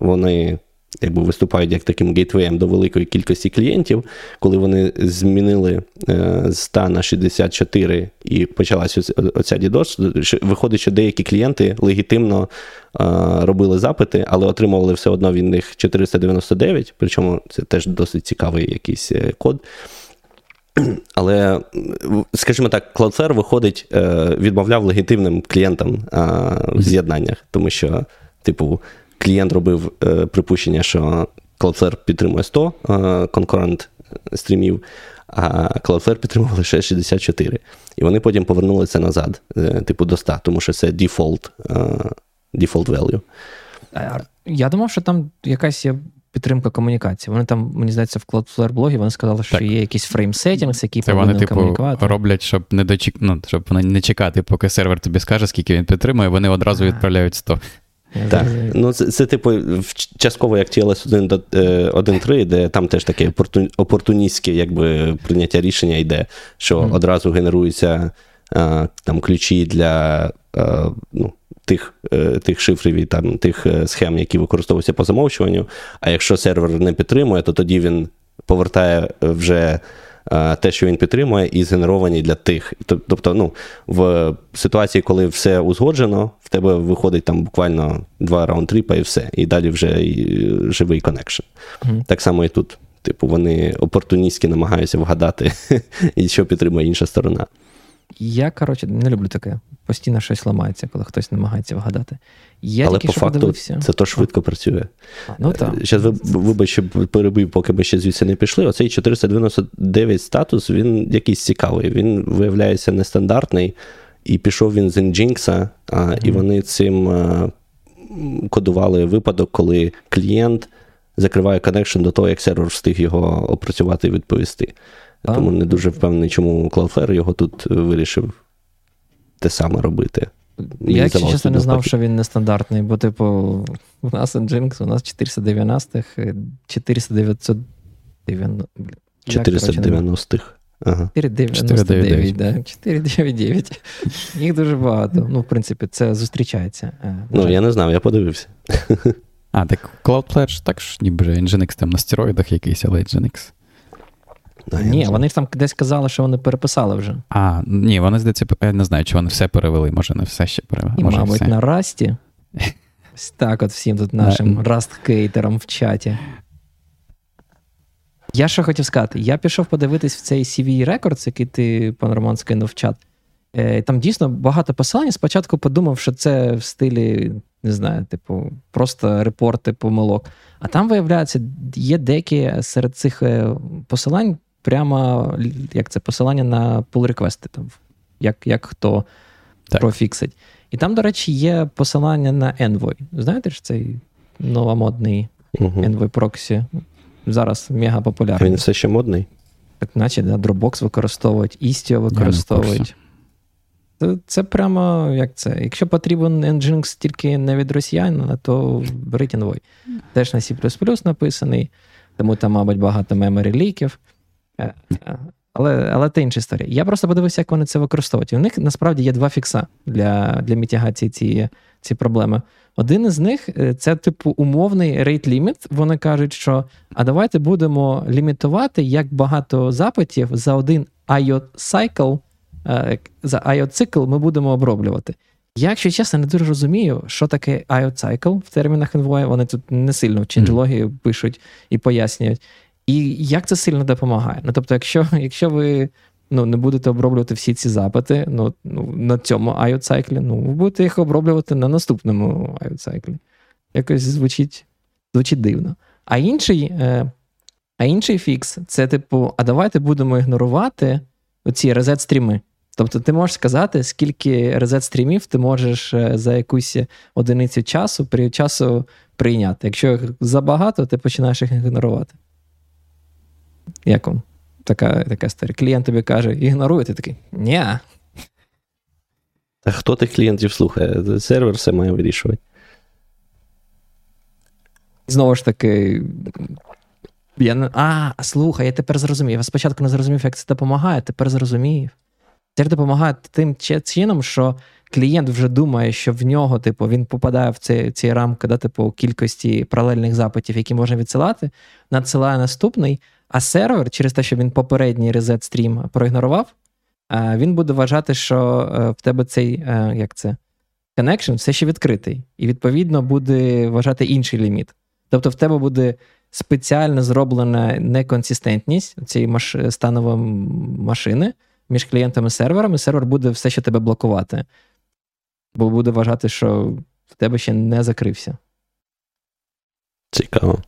вони якби виступають як таким гейтвеєм до великої кількості клієнтів, коли вони змінили е, з 100 на 64 і почалася оця DDoS, виходить, що деякі клієнти легітимно е, робили запити, але отримували все одно від них 499, причому це теж досить цікавий якийсь код. Але, скажімо так, Cloudflare виходить, відмовляв легітимним клієнтам в з'єднаннях, тому що Типу, клієнт робив е, припущення, що Cloudflare підтримує 100 е, конкурент стрімів, а Cloudflare підтримував лише 64. І вони потім повернули це назад, е, типу, до 100, тому що це default, е, default value. Я думав, що там якась є. Підтримка комунікації. Вони там, мені здається, в Cloudflare блогі вони сказали, що так. є якийсь frame setting, який Це повинен вони, типу, комунікувати. роблять, щоб не дочек... ну, щоб не чекати, поки сервер тобі скаже, скільки він підтримує, вони одразу відправляють 100. Так, ну це, це типу, частково як TLS 1.3, е, де там теж таке опортуністське якби, прийняття рішення йде, що mm. одразу генеруються а, там ключі для а, ну, тих е, тих шифрів і там, тих е, схем, які використовуються по замовчуванню. А якщо сервер не підтримує, то тоді він повертає вже те, що він підтримує, і згенеровані для тих. Тобто, ну, в ситуації, коли все узгоджено, в тебе виходить там буквально два round trip а і все, і далі вже живий connection. Mm-hmm. Так само і тут. Типу, вони опортуністськи намагаються вгадати, і що підтримує інша сторона. Я, коротше, не люблю таке. Постійно щось ламається, коли хтось намагається вгадати. Я Але тільки по факту подивився. це то швидко а. працює. А, ну так. Зараз вибач, що перебив, поки ми ще звідси не пішли. Оцей 499 статус, він якийсь цікавий. Він виявляється нестандартний, і пішов він з Nginx, а, mm-hmm. і вони цим а, кодували випадок, коли клієнт закриває connection до того, як сервер встиг його опрацювати і відповісти. А? Тому не дуже впевнений, чому Cloudflare його тут вирішив те саме робити. Мені Я, якщо чесно, не знав, що він нестандартний, бо, типу, у нас Nginx, у нас 490-х, 490. 490-х. Ага. 499, да. 499. Їх дуже багато. Ну, в принципі, це зустрічається. Е, ну, я не знав, я подивився. А, так Cloudflare ж також ніби Nginx там на стероїдах якийсь, але Nginx. Да, ні, вони ж там десь казали, що вони переписали вже. А, ні, вони здається, я не знаю, чи вони все перевели, може, не все ще перевели. І, може, мабуть, все. на Расті. Ось так, от всім тут нашим раст-кейтерам в чаті. Я що хотів сказати, я пішов подивитись в цей CV Records, який ти, пан Роман, скинув в чат. Е, там дійсно багато посилань. Спочатку подумав, що це в стилі, не знаю, типу, просто репорти помилок. А там, виявляється, є деякі серед цих е, посилань прямо як це посилання на pull реквести там, як як хто так. профіксить. І там, до речі, є посилання на Envoy. Знаєте ж цей новомодний угу. Envoy Proxy? Зараз мега популярний. Він все ще модний. Так, наче да, Dropbox використовують, Istio використовують. Це, це прямо як це. Якщо потрібен Nginx тільки не від росіян, то беріть Envoy. Теж на C написаний, тому там, мабуть, багато меморі ліків. Е, е, але але це інша історія. Я просто подивився, як вони це використовують. І у них насправді є два фікса для для мітігації цієї ці проблеми. Один із них е, це, типу, умовний rate limit. Вони кажуть, що а давайте будемо лімітувати, як багато запитів за один IO cycle, за IO цикл ми будемо оброблювати. Я, якщо чесно, не дуже розумію, що таке IO cycle в термінах Envoy. Вони тут не сильно в ченджлогії пишуть і пояснюють. І як це сильно допомагає? Ну тобто, якщо якщо ви ну, не будете оброблювати всі ці запити ну, ну, на цьому IO-циклі, ну, ви будете їх оброблювати на наступному IO-циклі. Якось звучить звучить дивно. А інший е, а інший фікс це, типу, а давайте будемо ігнорувати оці резет-стріми. Тобто ти можеш сказати, скільки резет стрімів ти можеш е, за якусь одиницю часу період часу прийняти. Якщо їх забагато, ти починаєш їх ігнорувати. Як вам? Така така історія. Клієнт тобі каже, ігнорує, ти такий. Ні. А хто тих клієнтів слухає? Сервер все має вирішувати. Знову ж таки. Я не... А, слухай, я тепер зрозумів. Я спочатку не зрозумів, як це допомагає, тепер зрозумів. Це ж допомагає тим чином, що клієнт вже думає, що в нього, типу, він попадає в ці ці рамки, да, типу, кількості паралельних запитів, які можна відсилати, надсилає наступний, а сервер, через те, що він попередній резет стрім проігнорував, він буде вважати, що е, в тебе цей е, як це, connection все ще відкритий, і, відповідно, буде вважати інший ліміт. Тобто, в тебе буде спеціально зроблена неконсистентність цієї маш... станової машини між клієнтами і сервером, і сервер буде все ще тебе блокувати. Бо буде вважати, що в тебе ще не закрився. Цікаво.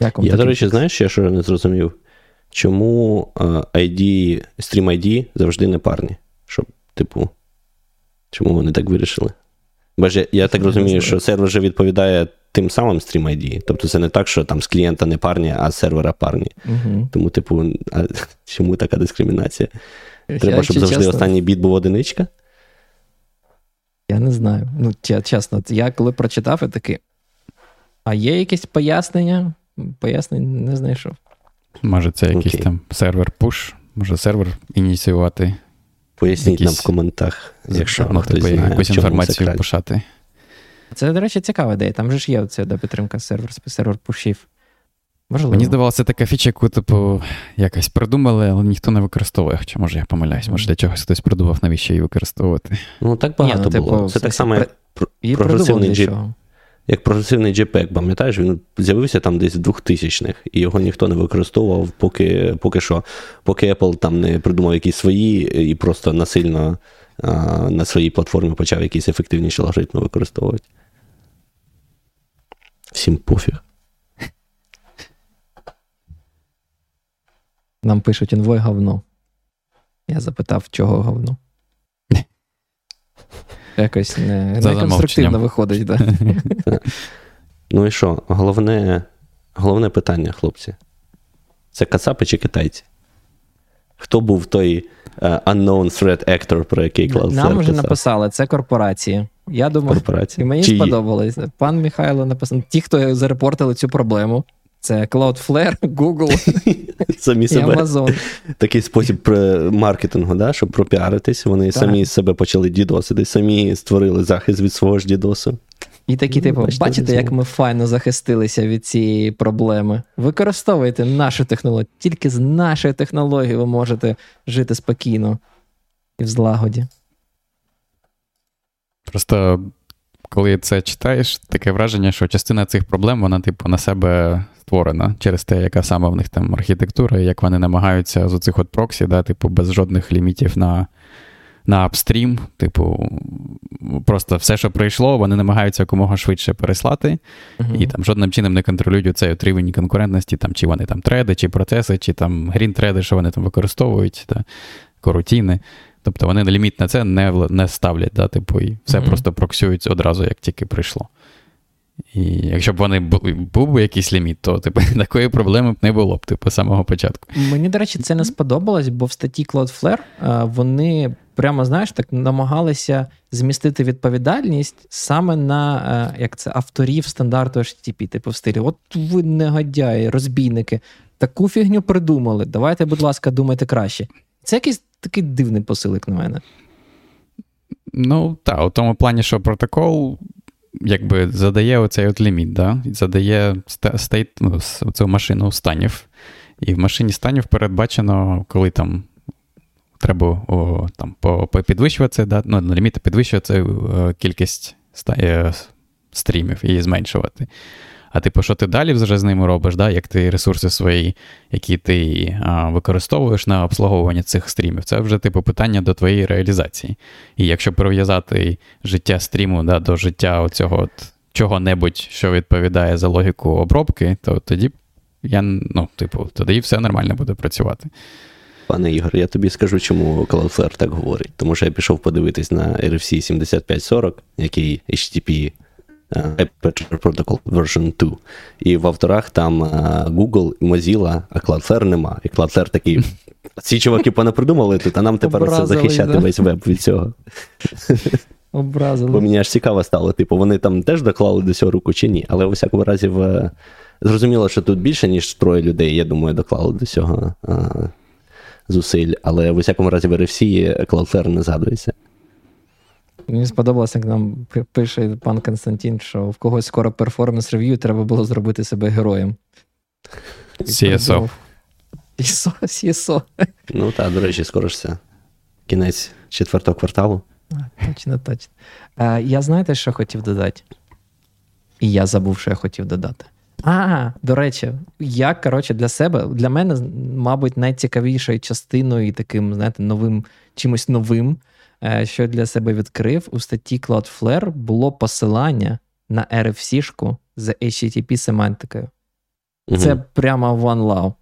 Як Я, до речі, знаєш, я що не зрозумів? Чому ID, Stream ID завжди не парні? Щоб, типу, чому вони так вирішили? Бо ж я, я так розумію, що сервер вже відповідає тим самим Stream ID. Тобто це не так, що там з клієнта не парні, а з сервера парні. Угу. Тому, типу, а чому така дискримінація? Треба, щоб завжди чесно, останній біт був одиничка? Я не знаю. Ну, чесно, я коли прочитав, я такий. А є якесь пояснення? Пояснень не знайшов. Може, це якийсь okay. там сервер push, може сервер ініціювати. Поясніть якісь... нам в коментах, якщо ну, хтось знає, якусь інформацію пошати. Це, до речі, цікава ідея. Там же ж є оця да, підтримка сервер, сервер пушів. Можливо. Мені здавалося, така фіча, яку, типу, якось придумали, але ніхто не використовує. Хоча, може, я помиляюсь, може для чогось хтось придумав, навіщо її використовувати. Ну, так багато Ні, ну, типу, було. Це так само, як про... прогресивний джип. Як прогресивний JPEG, пам'ятаєш, він з'явився там десь в 2000-х, і його ніхто не використовував, поки поки що, поки Apple там не придумав якісь свої і просто насильно а, на своїй платформі почав якісь ефективніші алгоритми використовувати. Всім пофіг. Нам пишуть інвой говно. Я запитав, чого говно. Якось не, не конструктивно виходить, так. Да. Ну і що? Головне головне питання, хлопці. Це кацапи чи китайці? Хто був той uh, unknown threat actor, про який Cloudflare Нам вже писав? написали, це корпорації. Я думаю, корпорації. і мені Чиї? сподобалось. Пан Михайло написав, ті, хто зарепортили цю проблему, це Cloudflare, Google самі і себе. Amazon. Такий спосіб маркетингу, да, щоб пропіаритись. Вони так. самі себе почали дідосити, самі створили захист від свого ж дідосу. І такі, типу, бачите, бачите як ми файно захистилися від цієї проблеми. Використовуйте нашу технологію. Тільки з нашою технологією ви можете жити спокійно і в злагоді. Просто коли це читаєш, таке враження, що частина цих проблем, вона, типу, на себе створена через те, яка саме в них там архітектура, і як вони намагаються з оцих от проксі, да, типу, без жодних лімітів на на апстрім, типу, просто все, що прийшло, вони намагаються якомога швидше переслати, uh-huh. і там жодним чином не контролюють цей рівень конкурентності, там, чи вони там треди, чи процеси, чи там грін-треди, що вони там використовують, та, корутіни. Тобто вони ліміт на це не не ставлять, да, типу, і все mm-hmm. просто проксюють одразу, як тільки прийшло. І якщо б вони були, був би якийсь ліміт, то типу, такої проблеми б не було б типу, з самого початку. Мені, до речі, це не сподобалось, бо в статті Cloudflare вони прямо знаєш, так намагалися змістити відповідальність саме на як це, авторів стандарту HTTP, типу в стилі: от ви негодяї, розбійники, таку фігню придумали. Давайте, будь ласка, думайте краще. Це якийсь такий дивний посилик на мене. Ну, так, у тому плані, що протокол якби задає оцей от ліміт, да? задає стейт, ну, цю машину станів. І в машині станів передбачено, коли там треба о, там, підвищувати, да? ну, ліміти підвищувати е, кількість е, стрімів і зменшувати. А типу, що ти далі вже з ними робиш, да? як ти ресурси свої, які ти а, використовуєш на обслуговування цих стрімів, це вже типу питання до твоєї реалізації. І якщо прив'язати життя стріму да, до життя оцього от чого-небудь, що відповідає за логіку обробки, то тоді я, ну, типу, тоді все нормально буде працювати. пане Ігор, я тобі скажу, чому Cloudflare так говорить. Тому що я пішов подивитись на RFC 7540, який HTTP Aperture Protocol version 2. І в авторах там Google, Mozilla, а Cloudflare нема. І Cloudflare такий. Ці чуваки понапридумали тут, а нам тепер це захищати да? весь веб від цього. Бо мені аж цікаво стало, типу, вони там теж доклали до цього руку чи ні. Але у всякому разі, в... зрозуміло, що тут більше, ніж троє людей, я думаю, доклали до цього а, зусиль. Але в усякому разі в RFC Cloudflare не згадується. Мені сподобалося, як нам пише пан Константин, що в когось скоро перформанс рев'ю, треба було зробити себе героєм. CSO. CSO, CSO. Ну так, до речі, скоро ж це. Кінець четвертого кварталу. А, Точно, точно. Е, я знаєте, що хотів додати? І я забув, що я хотів додати. А, до речі, я, коротше, для себе, для мене, мабуть, найцікавішою частиною і таким, знаєте, новим, чимось новим, що для себе відкрив, у статті Cloudflare було посилання на RFC-шку з HTTP семантикою. Це прямо one love.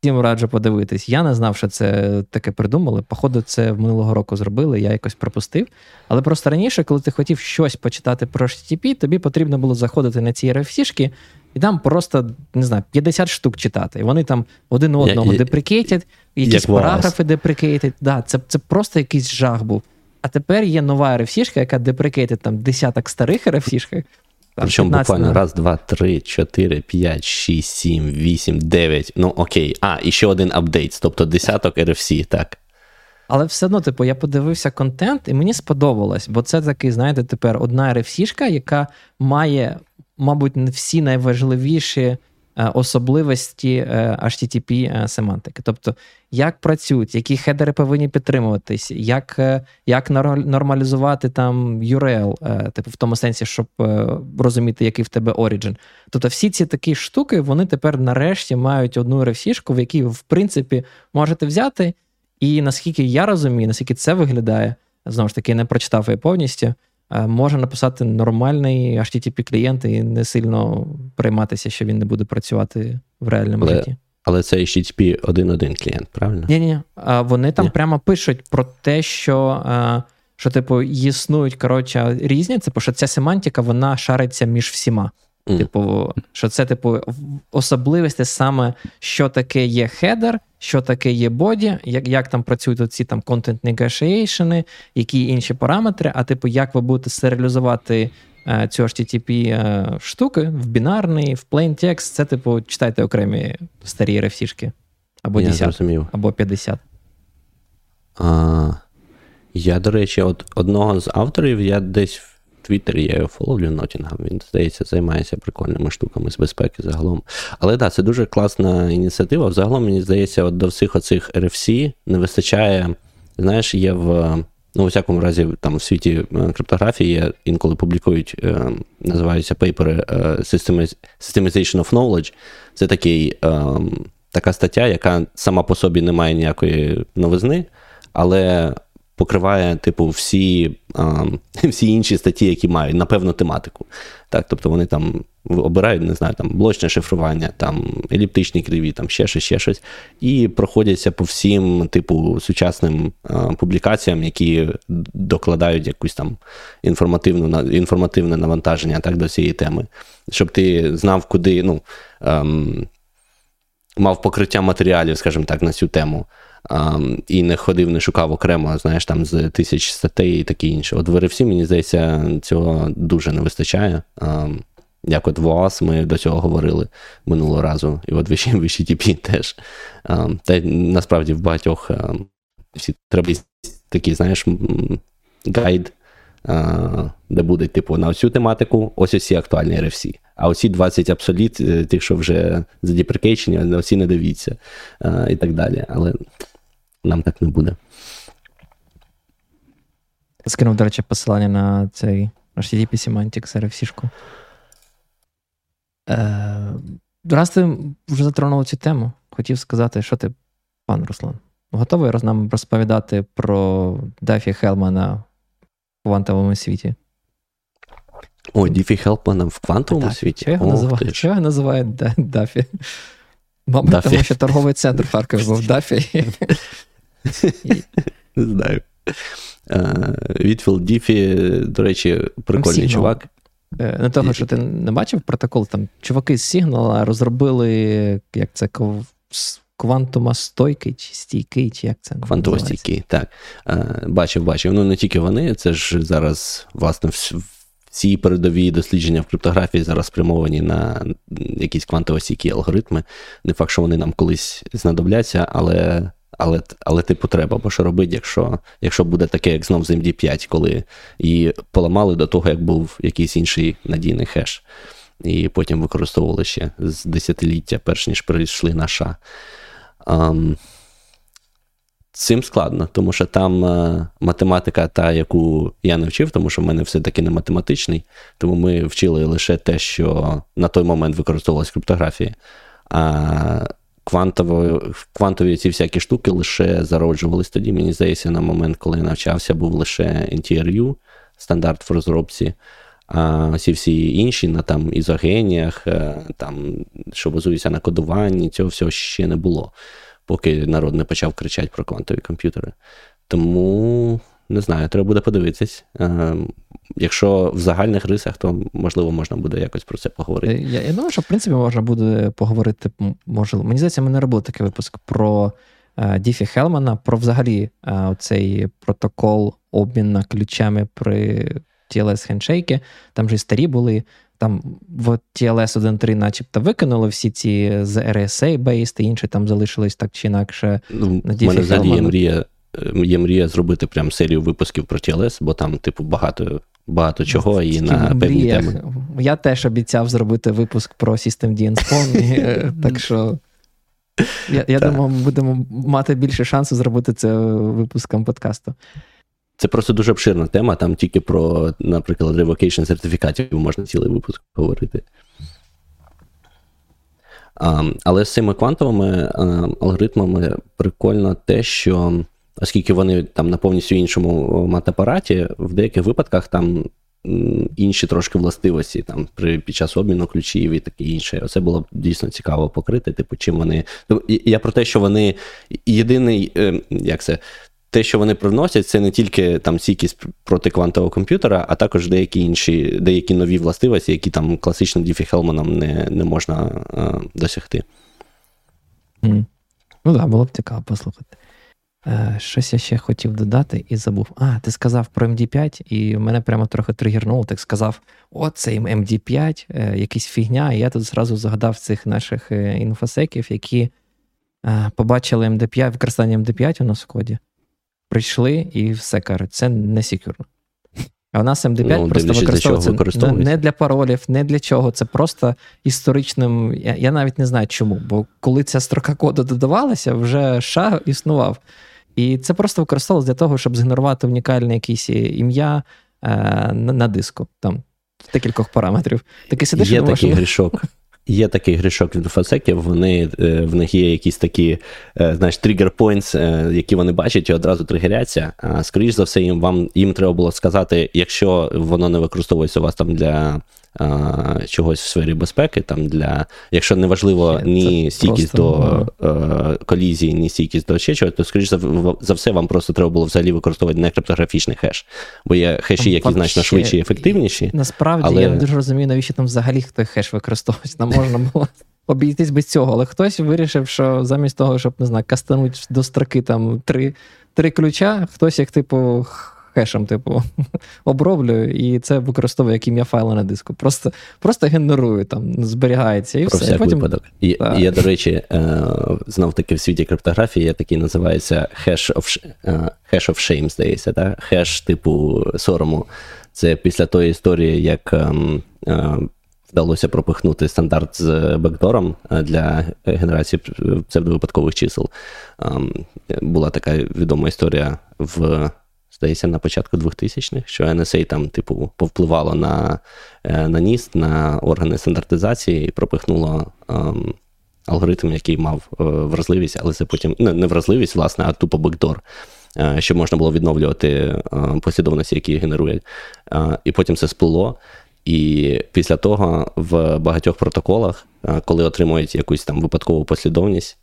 Всім раджу подивитись. Я не знав, що це таке придумали. Походу, це в минулого року зробили, я якось пропустив. Але просто раніше, коли ти хотів щось почитати про HTTP, тобі потрібно було заходити на ці RFC-шки і там просто, не знаю, 50 штук читати. І вони там один одного деприкейтять, якісь як параграфи деприкейтять. Да, це, це просто якийсь жах був. А тепер є нова RFC-шка, яка деприкейтить там десяток старих RFC-шок. Причому буквально раз, два, три, чотири, п'ять, шість, сім, вісім, дев'ять. Ну окей. А, і ще один апдейт, тобто десяток RFC, так. Але все одно, типу, я подивився контент, і мені сподобалось, бо це такий, знаєте, тепер одна RFC-шка, яка має, мабуть, всі найважливіші особливості е, HTTP е, семантики. Тобто, як працюють, які хедери повинні підтримуватись, як, е, як нормалізувати там URL, е, типу, в тому сенсі, щоб е, розуміти, який в тебе origin. Тобто, всі ці такі штуки, вони тепер нарешті мають одну RFC-шку, в якій, в принципі, можете взяти. І наскільки я розумію, наскільки це виглядає, знову ж таки, не прочитав її повністю, е, може написати нормальний HTTP клієнт і не сильно перейматися, що він не буде працювати в реальному Але- житті. Але це HTTP 1.1 клієнт, правильно? Ні, ні, вони там Ні. прямо пишуть про те, що, е, що типу, існують коротше, різні, типу, що ця семантика вона шариться між всіма. Мгм. Типу, що це, типу, особливості саме, що таке є хедер, що таке є боді, як, як там працюють ці там content negotiation, які інші параметри, а типу, як ви будете серіалізувати е, цю HTTP е, штуки в бінарний, в plain text, це, типу, читайте окремі старі RFC-шки. Або 10, зрозумів. або 50. А, я, до речі, от одного з авторів я десь Твіттері я його фоловлю Нотінгам. Він, здається, займається прикольними штуками з безпеки загалом. Але так, да, це дуже класна ініціатива. Взагалом, мені здається, от до всіх оцих RFC не вистачає. Знаєш, є в. Ну, у всякому разі, там в світі е, криптографії інколи публікують, е, називаються пейпери е, Systemization of Knowledge. Це такий, е, така стаття, яка сама по собі не має ніякої новизни, але покриває, типу, всі, а, всі інші статті, які мають, на певну тематику. Так, тобто вони там обирають, не знаю, там блочне шифрування, там еліптичні криві, там ще щось, ще щось, і проходяться по всім, типу, сучасним а, публікаціям, які докладають якусь там інформативну інформативне навантаження так, до цієї теми, щоб ти знав, куди, ну. Ем, мав покриття матеріалів, скажімо так, на цю тему. А, і не ходив, не шукав окремо, знаєш, там з тисяч статей і таке інше. От в RFC, мені здається, цього дуже не вистачає. А, як от в ОАС ми до цього говорили минулого разу, і от в VCTP теж. А, та насправді в багатьох всі треба такі, знаєш, гайд, де буде, типу, на цю тематику, ось усі актуальні RFC. А оці 20 абсоліт, е, тих, що вже задеприкейчені, на всі не дивіться і так далі. Але нам так не буде. Скинув, до речі, посилання на цей HTTP Semantics RFC-шку. Е, раз ти вже затронув цю тему, хотів сказати, що ти, пан Руслан, готовий роз- нам розповідати про Діффі-Хеллмана в квантовому світі? Ой, Діффі-Хеллмана в квантовому світі. Чого його, Ох називають, чого його називають Да- Дафі? Мабуть, Дафі. тому що торговий центр в Харкові був Дафі. Не знаю. Вітфілд Діффі, до речі, прикольний чувак. Е, не того, що ти не бачив протокол, там чуваки з Signal розробили як це квантума стойкий чи стійкий, чи як це Квантово стійкий, так. Бачив, бачив. Ну не тільки вони, це ж зараз, власне, всі передові дослідження в криптографії зараз спрямовані на якісь квантово стійкі алгоритми. Не факт, що вони нам колись знадобляться, але але але типу треба, бо що робити, якщо якщо буде таке, як знов з MD5, коли її поламали до того, як був якийсь інший надійний хеш. І потім використовували ще з десятиліття, перш ніж прийшли на ша. Цим складно, тому що там uh, математика, та, яку я не вчив, тому що в мене все-таки не математичний, тому ми вчили лише те, що на той момент використовувалась криптографія. А квантові, квантові ці всякі штуки лише зароджувались тоді. Мені здається, на момент, коли я навчався, був лише NTRU, стандарт в розробці. А всі всі інші на там ізогеніях, е, там, що базується на кодуванні, цього всього ще не було, поки народ не почав кричати про квантові комп'ютери. Тому не знаю, треба буде подивитись. Е, якщо в загальних рисах, то можливо можна буде якось про це поговорити. Е, я я думаю, що в принципі можна буде поговорити. Можливо, мені здається, ми не робили такий випуск про Діфі Хелмана, про взагалі цей протокол обміну ключами при TLS хендшейки. Там же і старі були. Там в TLS 1.3 начебто викинули всі ці з RSA based і інші там залишились так чи інакше. Ну, на мене взагалі є мрія є мрія зробити прям серію випусків про TLS, бо там, типу, багато багато чого і на певні теми. Я теж обіцяв зробити випуск про System Spawn, е, так що я я думаю, ми будемо мати більше шансу зробити це випуском подкасту. Це просто дуже обширна тема. Там тільки про, наприклад, revocation сертифікатів можна цілий випуск говорити. А, Але з цими квантовими а, алгоритмами прикольно те, що оскільки вони там на повністю іншому матапараті, в деяких випадках там інші трошки властивості там при під час обміну ключів і таке інше. Це було б дійсно цікаво покрити. Типу, чим вони. Ну, я про те, що вони єдиний, е, як це. Те, що вони привносять, це не тільки там стійкість проти квантового комп'ютера, а також деякі інші, деякі нові властивості, які там класичним Діфі Хелманом не не можна а, досягти. Mm. Ну так, да, було б цікаво послухати. Е, щось я ще хотів додати і забув. А, ти сказав про MD5, і мене прямо трохи тригернуло. Так сказав: о, цей MD5, е, якийсь фігня. І я тут зразу згадав цих наших е, інфосеків, які побачили MD5, використання MD5 у нас в коді. Прийшли і все кажуть, це не секюрно. А у нас MD5 ну, просто використовується не для паролів, не для чого. Це просто історичним. Я, я навіть не знаю чому. Бо коли ця строка коду додавалася, вже ша існував. І це просто використовувалось для того, щоб згенерувати унікальне якесь ім'я е, на, на диску, там в декількох параметрів. Такий сидиш, Є такий грішок. Є такий грішок від фасеків, вони е, в них є якісь такі, е, знаєш, тригер points, е, які вони бачать і одразу тригеряться. А скоріш за все, їм вам їм треба було сказати, якщо воно не використовується у вас там для а, чогось в сфері безпеки, там для, якщо не важливо ні стійкість до а, колізії, ні стійкість до ще чого, то скоріш за, за все, вам просто треба було взагалі використовувати не криптографічний хеш. Бо є хеші, які значно швидші і ефективніші. Насправді але... я не дуже розумію, навіщо там взагалі хто хеш використовується. Нам можна було. Обійтись без цього, але хтось вирішив, що замість того, щоб не знаю, кастануть до строки там три три ключа, хтось як, типу, хешем, типу, оброблюю, і це використовую як ім'я файла на диску. Просто просто генерую, там, зберігається і Про все. Потім... випадок. І, я, до речі, е, знов таки в світі криптографії є такий називається hash of е, hash of shame, здається, да? хеш типу сорому. Це після тої історії, як. Ем, е, вдалося пропихнути стандарт з бекдором для генерації псевдовипадкових чисел. Ем, була така відома історія в здається, на початку 2000-х, що NSA там, типу, повпливало на е, на НІСТ, на органи стандартизації і пропихнуло ем, алгоритм, який мав е, вразливість, але це потім не, не вразливість, власне, а тупо бекдор. Е, щоб можна було відновлювати е, послідовності, які генерують. І потім це сплило. І після того в багатьох протоколах, коли отримують якусь там випадкову послідовність,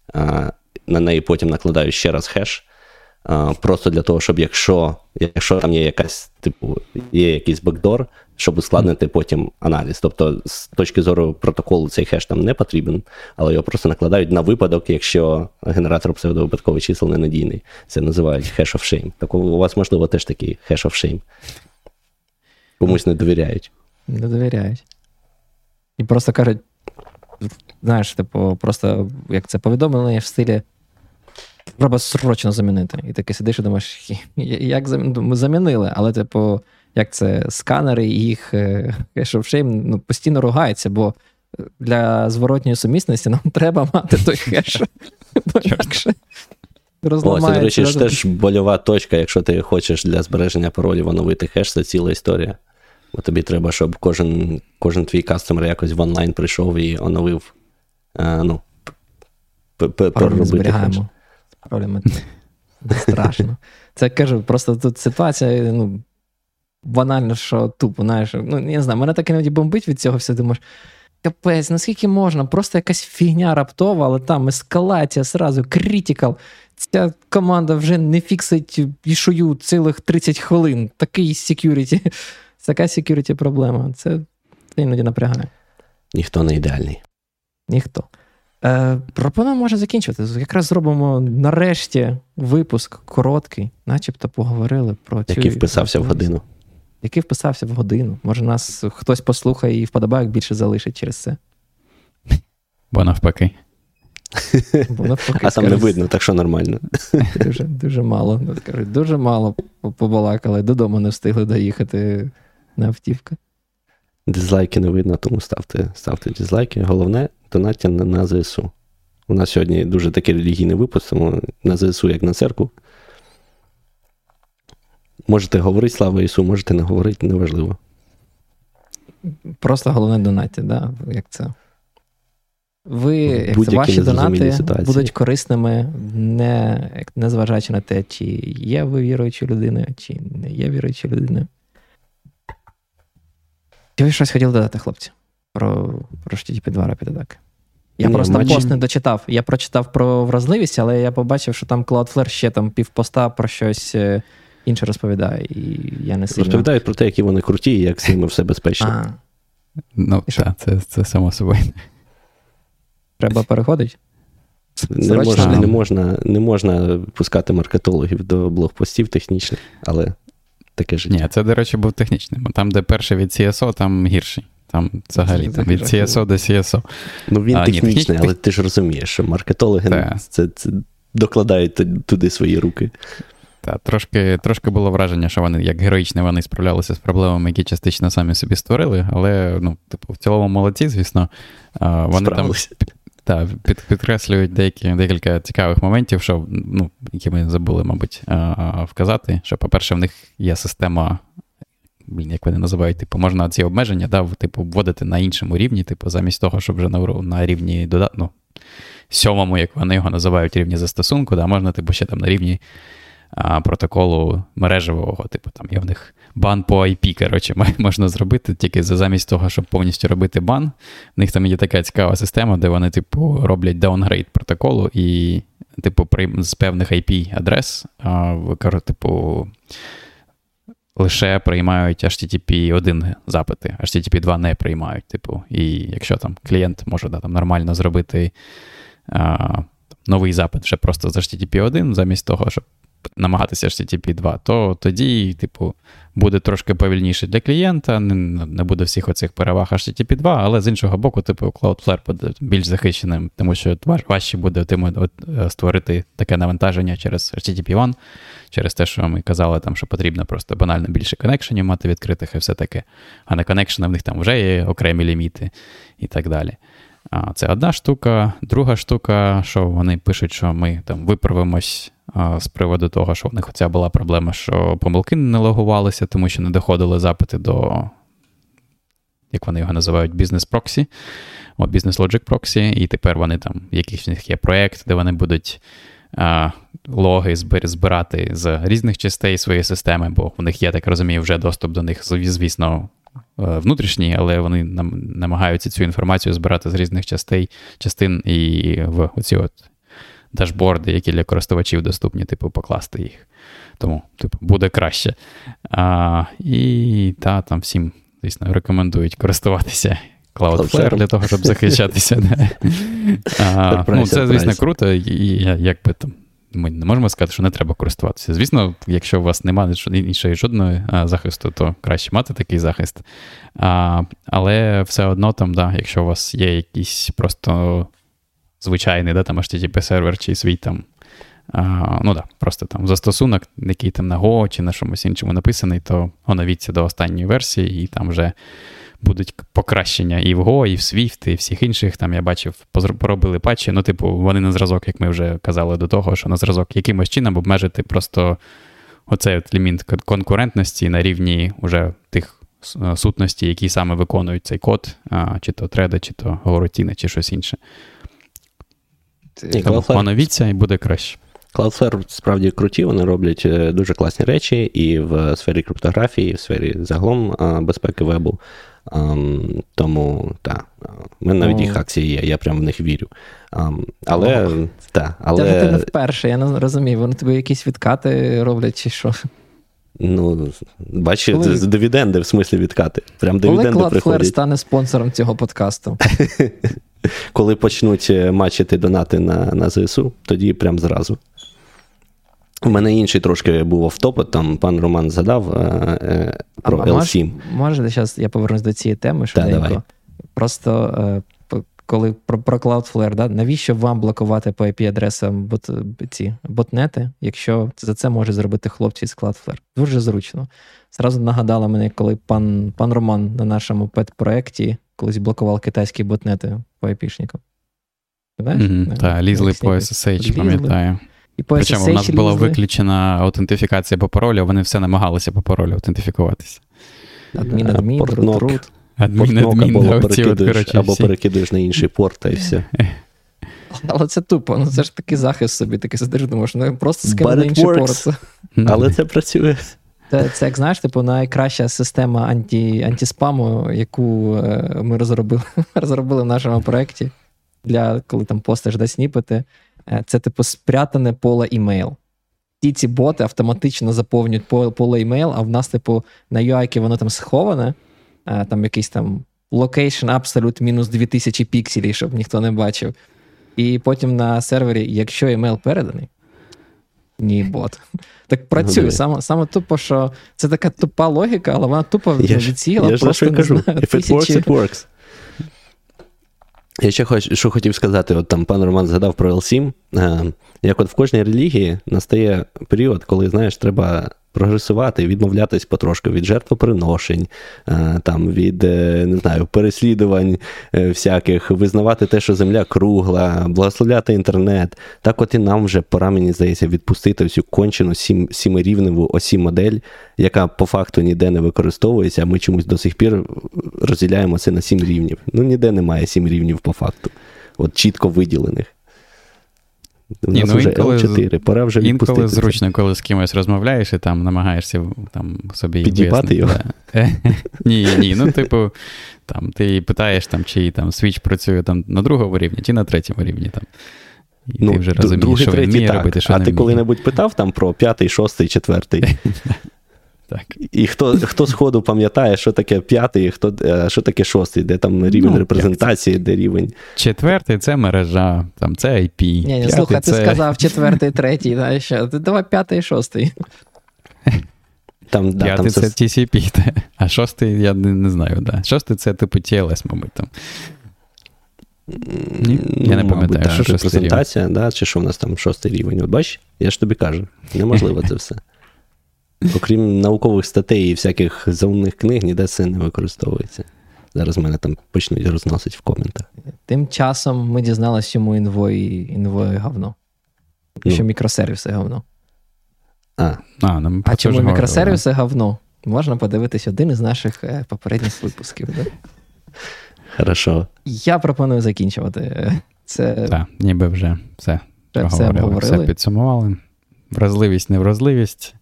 на неї потім накладають ще раз хеш, Просто для того, щоб якщо якщо там є якась, типу, є якийсь бекдор, щоб ускладнити потім аналіз. Тобто, з точки зору протоколу, цей хеш там не потрібен, але його просто накладають на випадок, якщо генератор псевдовипадкових чисел ненадійний. Це називають hash of shame. Так у вас, можливо, теж такий hash of shame. Комусь не довіряють. Не довіряють. І просто кажуть, знаєш, типу, просто як це повідомлення в стилі. Треба срочно замінити. І таки сидиш і думаєш, як ми замінили, але, типу, як це сканери і їх хешовшейм ну, постійно ругаються, бо для зворотньої сумісності нам треба мати той хеш. Бо інакше О, це, до речі, ж теж больова точка, якщо ти хочеш для збереження паролів оновити хеш, це ціла історія. Бо тобі треба, щоб кожен кожен твій кастомер якось в онлайн прийшов і оновив. А, ну, проробити хеш. Паролями страшно. Це кажу, просто тут ситуація, ну, банально, що тупо, знаєш, ну, я не знаю, мене так іноді бомбить від цього все, думаєш. Капець, наскільки можна? Просто якась фігня раптова, але там ескалація сразу, критикал. Ця команда вже не фіксить ішую цілих 30 хвилин. Такий security. Така security проблема. Це, це іноді напрягає. Ніхто не ідеальний. Ніхто. Е, Пропоную, може, закінчувати. Якраз зробимо нарешті випуск короткий, начебто поговорили про цю... Який вписався в годину. Який вписався в годину. Може, нас хтось послухає і вподобайок більше залишить через це. Бо навпаки. Бо навпаки а там не видно, так що нормально. Дуже дуже мало. Скажуть, дуже мало побалакали, додому не встигли доїхати на автівка. Дизлайки не видно, тому ставте ставте дизлайки. Головне донаття на, на ЗСУ. У нас сьогодні дуже такий релігійний випуск, тому на ЗСУ, як на церкву. Можете говорити слава Ісу, можете не говорити, неважливо. Просто головне донаття, да? як це? Ви, як це, ваші донати ситуації. будуть корисними, не, не зважаючи на те, чи є ви віруючою людиною, чи не є віруючою людиною. Чи ви щось хотіли додати, хлопці? Про про HTTP 2 Rapid Attack? Я Ні, просто матчі... пост не дочитав. Я прочитав про вразливість, але я побачив, що там Cloudflare ще там півпоста про щось е, інше розповідає. І я не сильно... Розповідають про те, які вони круті і як з ними все безпечно. А. Ну, так, це, це само собою. Треба переходити? Не можна, не, можна, не можна пускати маркетологів до блогпостів технічних, але таке життя. Ні, це, до речі, був технічний. Там, де перший від CSO, там гірший. Там взагалі там, від CSO до CSO. Ну він а, технічний, ні, але ти ж розумієш, що маркетологи це, це докладають туди свої руки. Так, трошки трошки було враження, що вони як героїчно вони справлялися з проблемами, які частично самі собі створили, але ну, типу, в цілому молодці, звісно. Вони Справилися. там так, під, підкреслюють деякі, декілька цікавих моментів, що, ну, які ми забули, мабуть, вказати. Що, по-перше, в них є система, блін, як вони називають, типу, можна ці обмеження да, типу, вводити на іншому рівні, типу, замість того, щоб вже на на рівні ну, сьомому, як вони його називають, рівні застосунку, да, можна типу, ще там на рівні протоколу мережевого, типу, там є в них бан по IP, коротше, можна зробити тільки замість того, щоб повністю робити бан. В них там є така цікава система, де вони, типу, роблять downgrade протоколу і, типу, з певних IP-адрес, типу, лише приймають HTTP 1 запити, HTTP 2 не приймають. Типу, І якщо там клієнт може да, там, нормально зробити. Новий запит вже просто з HTTP 1, замість того, щоб намагатися HTTP 2, то тоді, типу, буде трошки повільніше для клієнта, не, не буде всіх оцих переваг HTTP 2, але з іншого боку, типу, Cloudflare буде більш захищеним, тому що важче буде тим, от, е, створити таке навантаження через HTTP 1, через те, що ми казали, там, що потрібно просто банально більше коннекшенів мати відкритих і все таке. А на коннекшени в них там вже є окремі ліміти і так далі. Це одна штука. Друга штука, що вони пишуть, що ми там виправимось з приводу того, що в них оця була проблема, що помилки не логувалися, тому що не доходили запити до, як вони його називають, бізнес-проксі, Logic Proxy, і тепер вони там, якийсь в них є проєкт, де вони будуть логи збирати з різних частей своєї системи, бо у них є, так розумію, вже доступ до них, звісно, Е, внутрішній, але вони намагаються цю інформацію збирати з різних частей, частин і в оці от дашборди, які для користувачів доступні, типу, покласти їх. Тому, типу, буде краще. А, І та, там всім, звісно, рекомендують користуватися Cloudflare для того, щоб захищатися. а, ну, Це, звісно, круто, і якби там. Ми не можемо сказати, що не треба користуватися. Звісно, якщо у вас немає іншої жодної захисту, то краще мати такий захист. А, Але все одно, там, да, якщо у вас є якийсь просто звичайний да, там http сервер чи свій там а, ну да, просто там застосунок, який там на Go чи на чомусь іншому написаний, то оновіться до останньої версії, і там вже будуть покращення і в Go, і в Swift, і всіх інших. Там я бачив, поробили патчі. Ну, типу, вони на зразок, як ми вже казали до того, що на зразок якимось чином обмежити просто оцей от ліміт конкурентності на рівні уже тих сутностей, які саме виконують цей код, чи то треда, чи то горотіни, чи щось інше. Тому оновіться і буде краще. Cloudflare справді круті, вони роблять е, дуже класні речі і в сфері криптографії, і в сфері загалом безпеки вебу. Um, тому так, в мене навіть їх акції є, я прям в них вірю. Um, але oh. та, але... Це ти не вперше, я не розумію, вони тобі якісь відкати роблять чи що? Ну, бачиш, Коли... дивіденди, в смислі відкати. Прям дивіденди Коли Cloudflare стане спонсором цього подкасту? Коли почнуть е, мачити донати на на ЗСУ, тоді прям зразу. У мене інший трошки був автоп, там пан Роман задав е, е, про а, L7. Може, може, зараз я повернусь до цієї теми швиденько. Да, Просто е, коли про про Cloudflare, да, навіщо вам блокувати по IP-адресам бот, ці ботнети, якщо за це може зробити хлопці з Cloudflare? Дуже зручно. Зразу нагадала мене, коли пан пан Роман на нашому пет-проєкті колись блокував китайські ботнети по IP-шникам. Mm-hmm, Так, лізли по SSH, пам'ятаю. І по Причому у нас була виключена аутентифікація по паролю, вони все намагалися по паролю аутентифікуватися. Адмін, адмін, рут, Адмін, адмін, або, перекидуєш, от, або перекидуєш на інший порт, та й все. Але це тупо, ну це ж такий захист собі, такий сидиш, думаєш, ну просто скину на інший порт. Але це працює. Це, це як знаєш, типу, найкраща система анті, антиспаму, яку е, ми розробили розробили в нашому проєкті, для коли там постиш десь сніпити. Е, це, типу, спрятане поле імейл. Ті ці боти автоматично заповнюють поле імейл, а в нас, типу, на UI воно там сховане, е, там якийсь там location absolute мінус 2000 пікселів, щоб ніхто не бачив. І потім на сервері, якщо імейл переданий, ні, бот. Так працює. Саме саме тупо, що це така тупа логіка, але вона тупо. Я ж просто, не кажу, знаю, if it works, it works. Я ще хоч, що хотів сказати, от там пан Роман згадав про L7. Е, як от в кожній релігії настає період, коли, знаєш, треба прогресувати, відмовлятись потрошки від жертвоприношень, е, там, від е, не знаю, переслідувань всяких, визнавати те, що земля кругла, благословляти інтернет. Так от і нам вже пора, мені здається, відпустити всю кончену сім, сімирівневу осі модель, яка по факту ніде не використовується, а ми чомусь до сих пір розділяємо це на сім рівнів. Ну, ніде немає сім рівнів по факту, от чітко виділених. У нас ну, вже інколи, L4, пора вже відпустити. Інколи зручно, коли з кимось розмовляєш і там намагаєшся там собі Підібати його? Ні, ні, ну, типу, там, ти питаєш, там, чи там свіч працює там на другому рівні, чи на третьому рівні. там. І ну, ти вже розумієш, другий, що він вміє робити, що а не ти коли-небудь питав там про п'ятий, шостий, четвертий? Так. І хто хто сходу пам'ятає, що таке п'ятий, хто, е, що таке шостий, де там рівень ну, репрезентації, де рівень. Четвертий це мережа, там це IP. Ні, ні, слухай, це... ти сказав четвертий, третій, да, ще. давай п'ятий, шостий. Там, да, П'ятий там це TCP, а шостий, я не, не знаю. Да. Шостий це типу TLS, мабуть. там. Ні? Ну, я не пам'ятаю, да, що шостий рівень. да, чи що в нас там шостий рівень. От бачиш, я ж тобі кажу, неможливо це все. Окрім наукових статей і всяких заумних книг, ніде це не використовується. Зараз мене там почнуть розносити в коментах. Тим часом ми дізналися, чому інвой, інвой говно. Ну. Що мікросервіси говно. А, а, нам а чому мікросервіси говно? Можна подивитися один із наших е, попередніх випусків. Да? Хорошо. Я пропоную закінчувати. Це... Так, ніби вже все. Все, все підсумували. Вразливість, невразливість.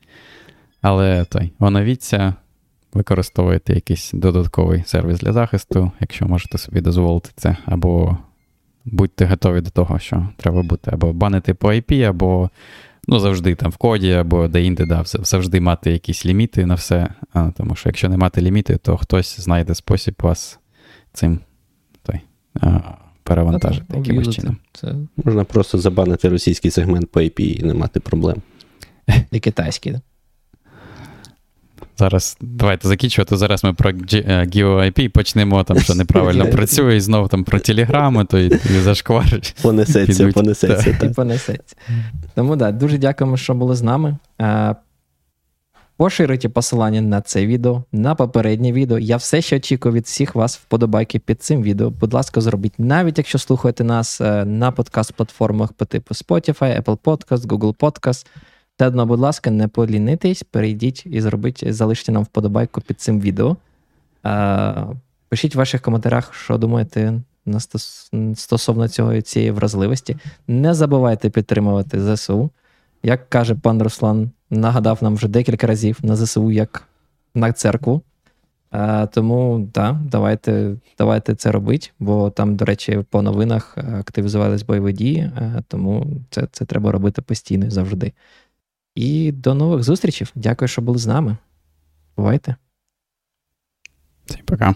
Але той, оновіться, використовуєте якийсь додатковий сервіс для захисту, якщо можете собі дозволити це, або будьте готові до того, що треба бути або банити по IP, або ну, завжди там в коді, або де-інде, да, завжди мати якісь ліміти на все. А, Тому що якщо не мати ліміти, то хтось знайде спосіб вас цим той, а, перевантажити Та-та, якимось чином. Це Можна просто забанити російський сегмент по IP і не мати проблем. і китайський. да? Зараз давайте закінчувати. Зараз ми про G- е, GeoIP почнемо, там, що неправильно працює, і знову там про телеграми, то і, і зашкварить. Понесеться, Підуть. понесеться. і понесеться. Тому так, дуже дякуємо, що були з нами. Е, Поширюйте посилання на це відео, на попереднє відео. Я все ще очікую від всіх вас вподобайки під цим відео. Будь ласка, зробіть, навіть якщо слухаєте нас е, на подкаст-платформах по типу Spotify, Apple Podcast, Google Podcast. Та одно, будь ласка, не полінитесь, перейдіть і зробіть, залиште нам вподобайку під цим відео. Е, Пишіть в ваших коментарях, що думаєте стосовно цього цієї вразливості. Не забувайте підтримувати ЗСУ. Як каже пан Руслан, нагадав нам вже декілька разів на ЗСУ як на церкву. Е, тому так, давайте, давайте це робити, бо там, до речі, по новинах активізувались бойові дії, е, тому це, це треба робити постійно завжди. І до нових зустрічей. Дякую, що були з нами. Бувайте. Всім пока.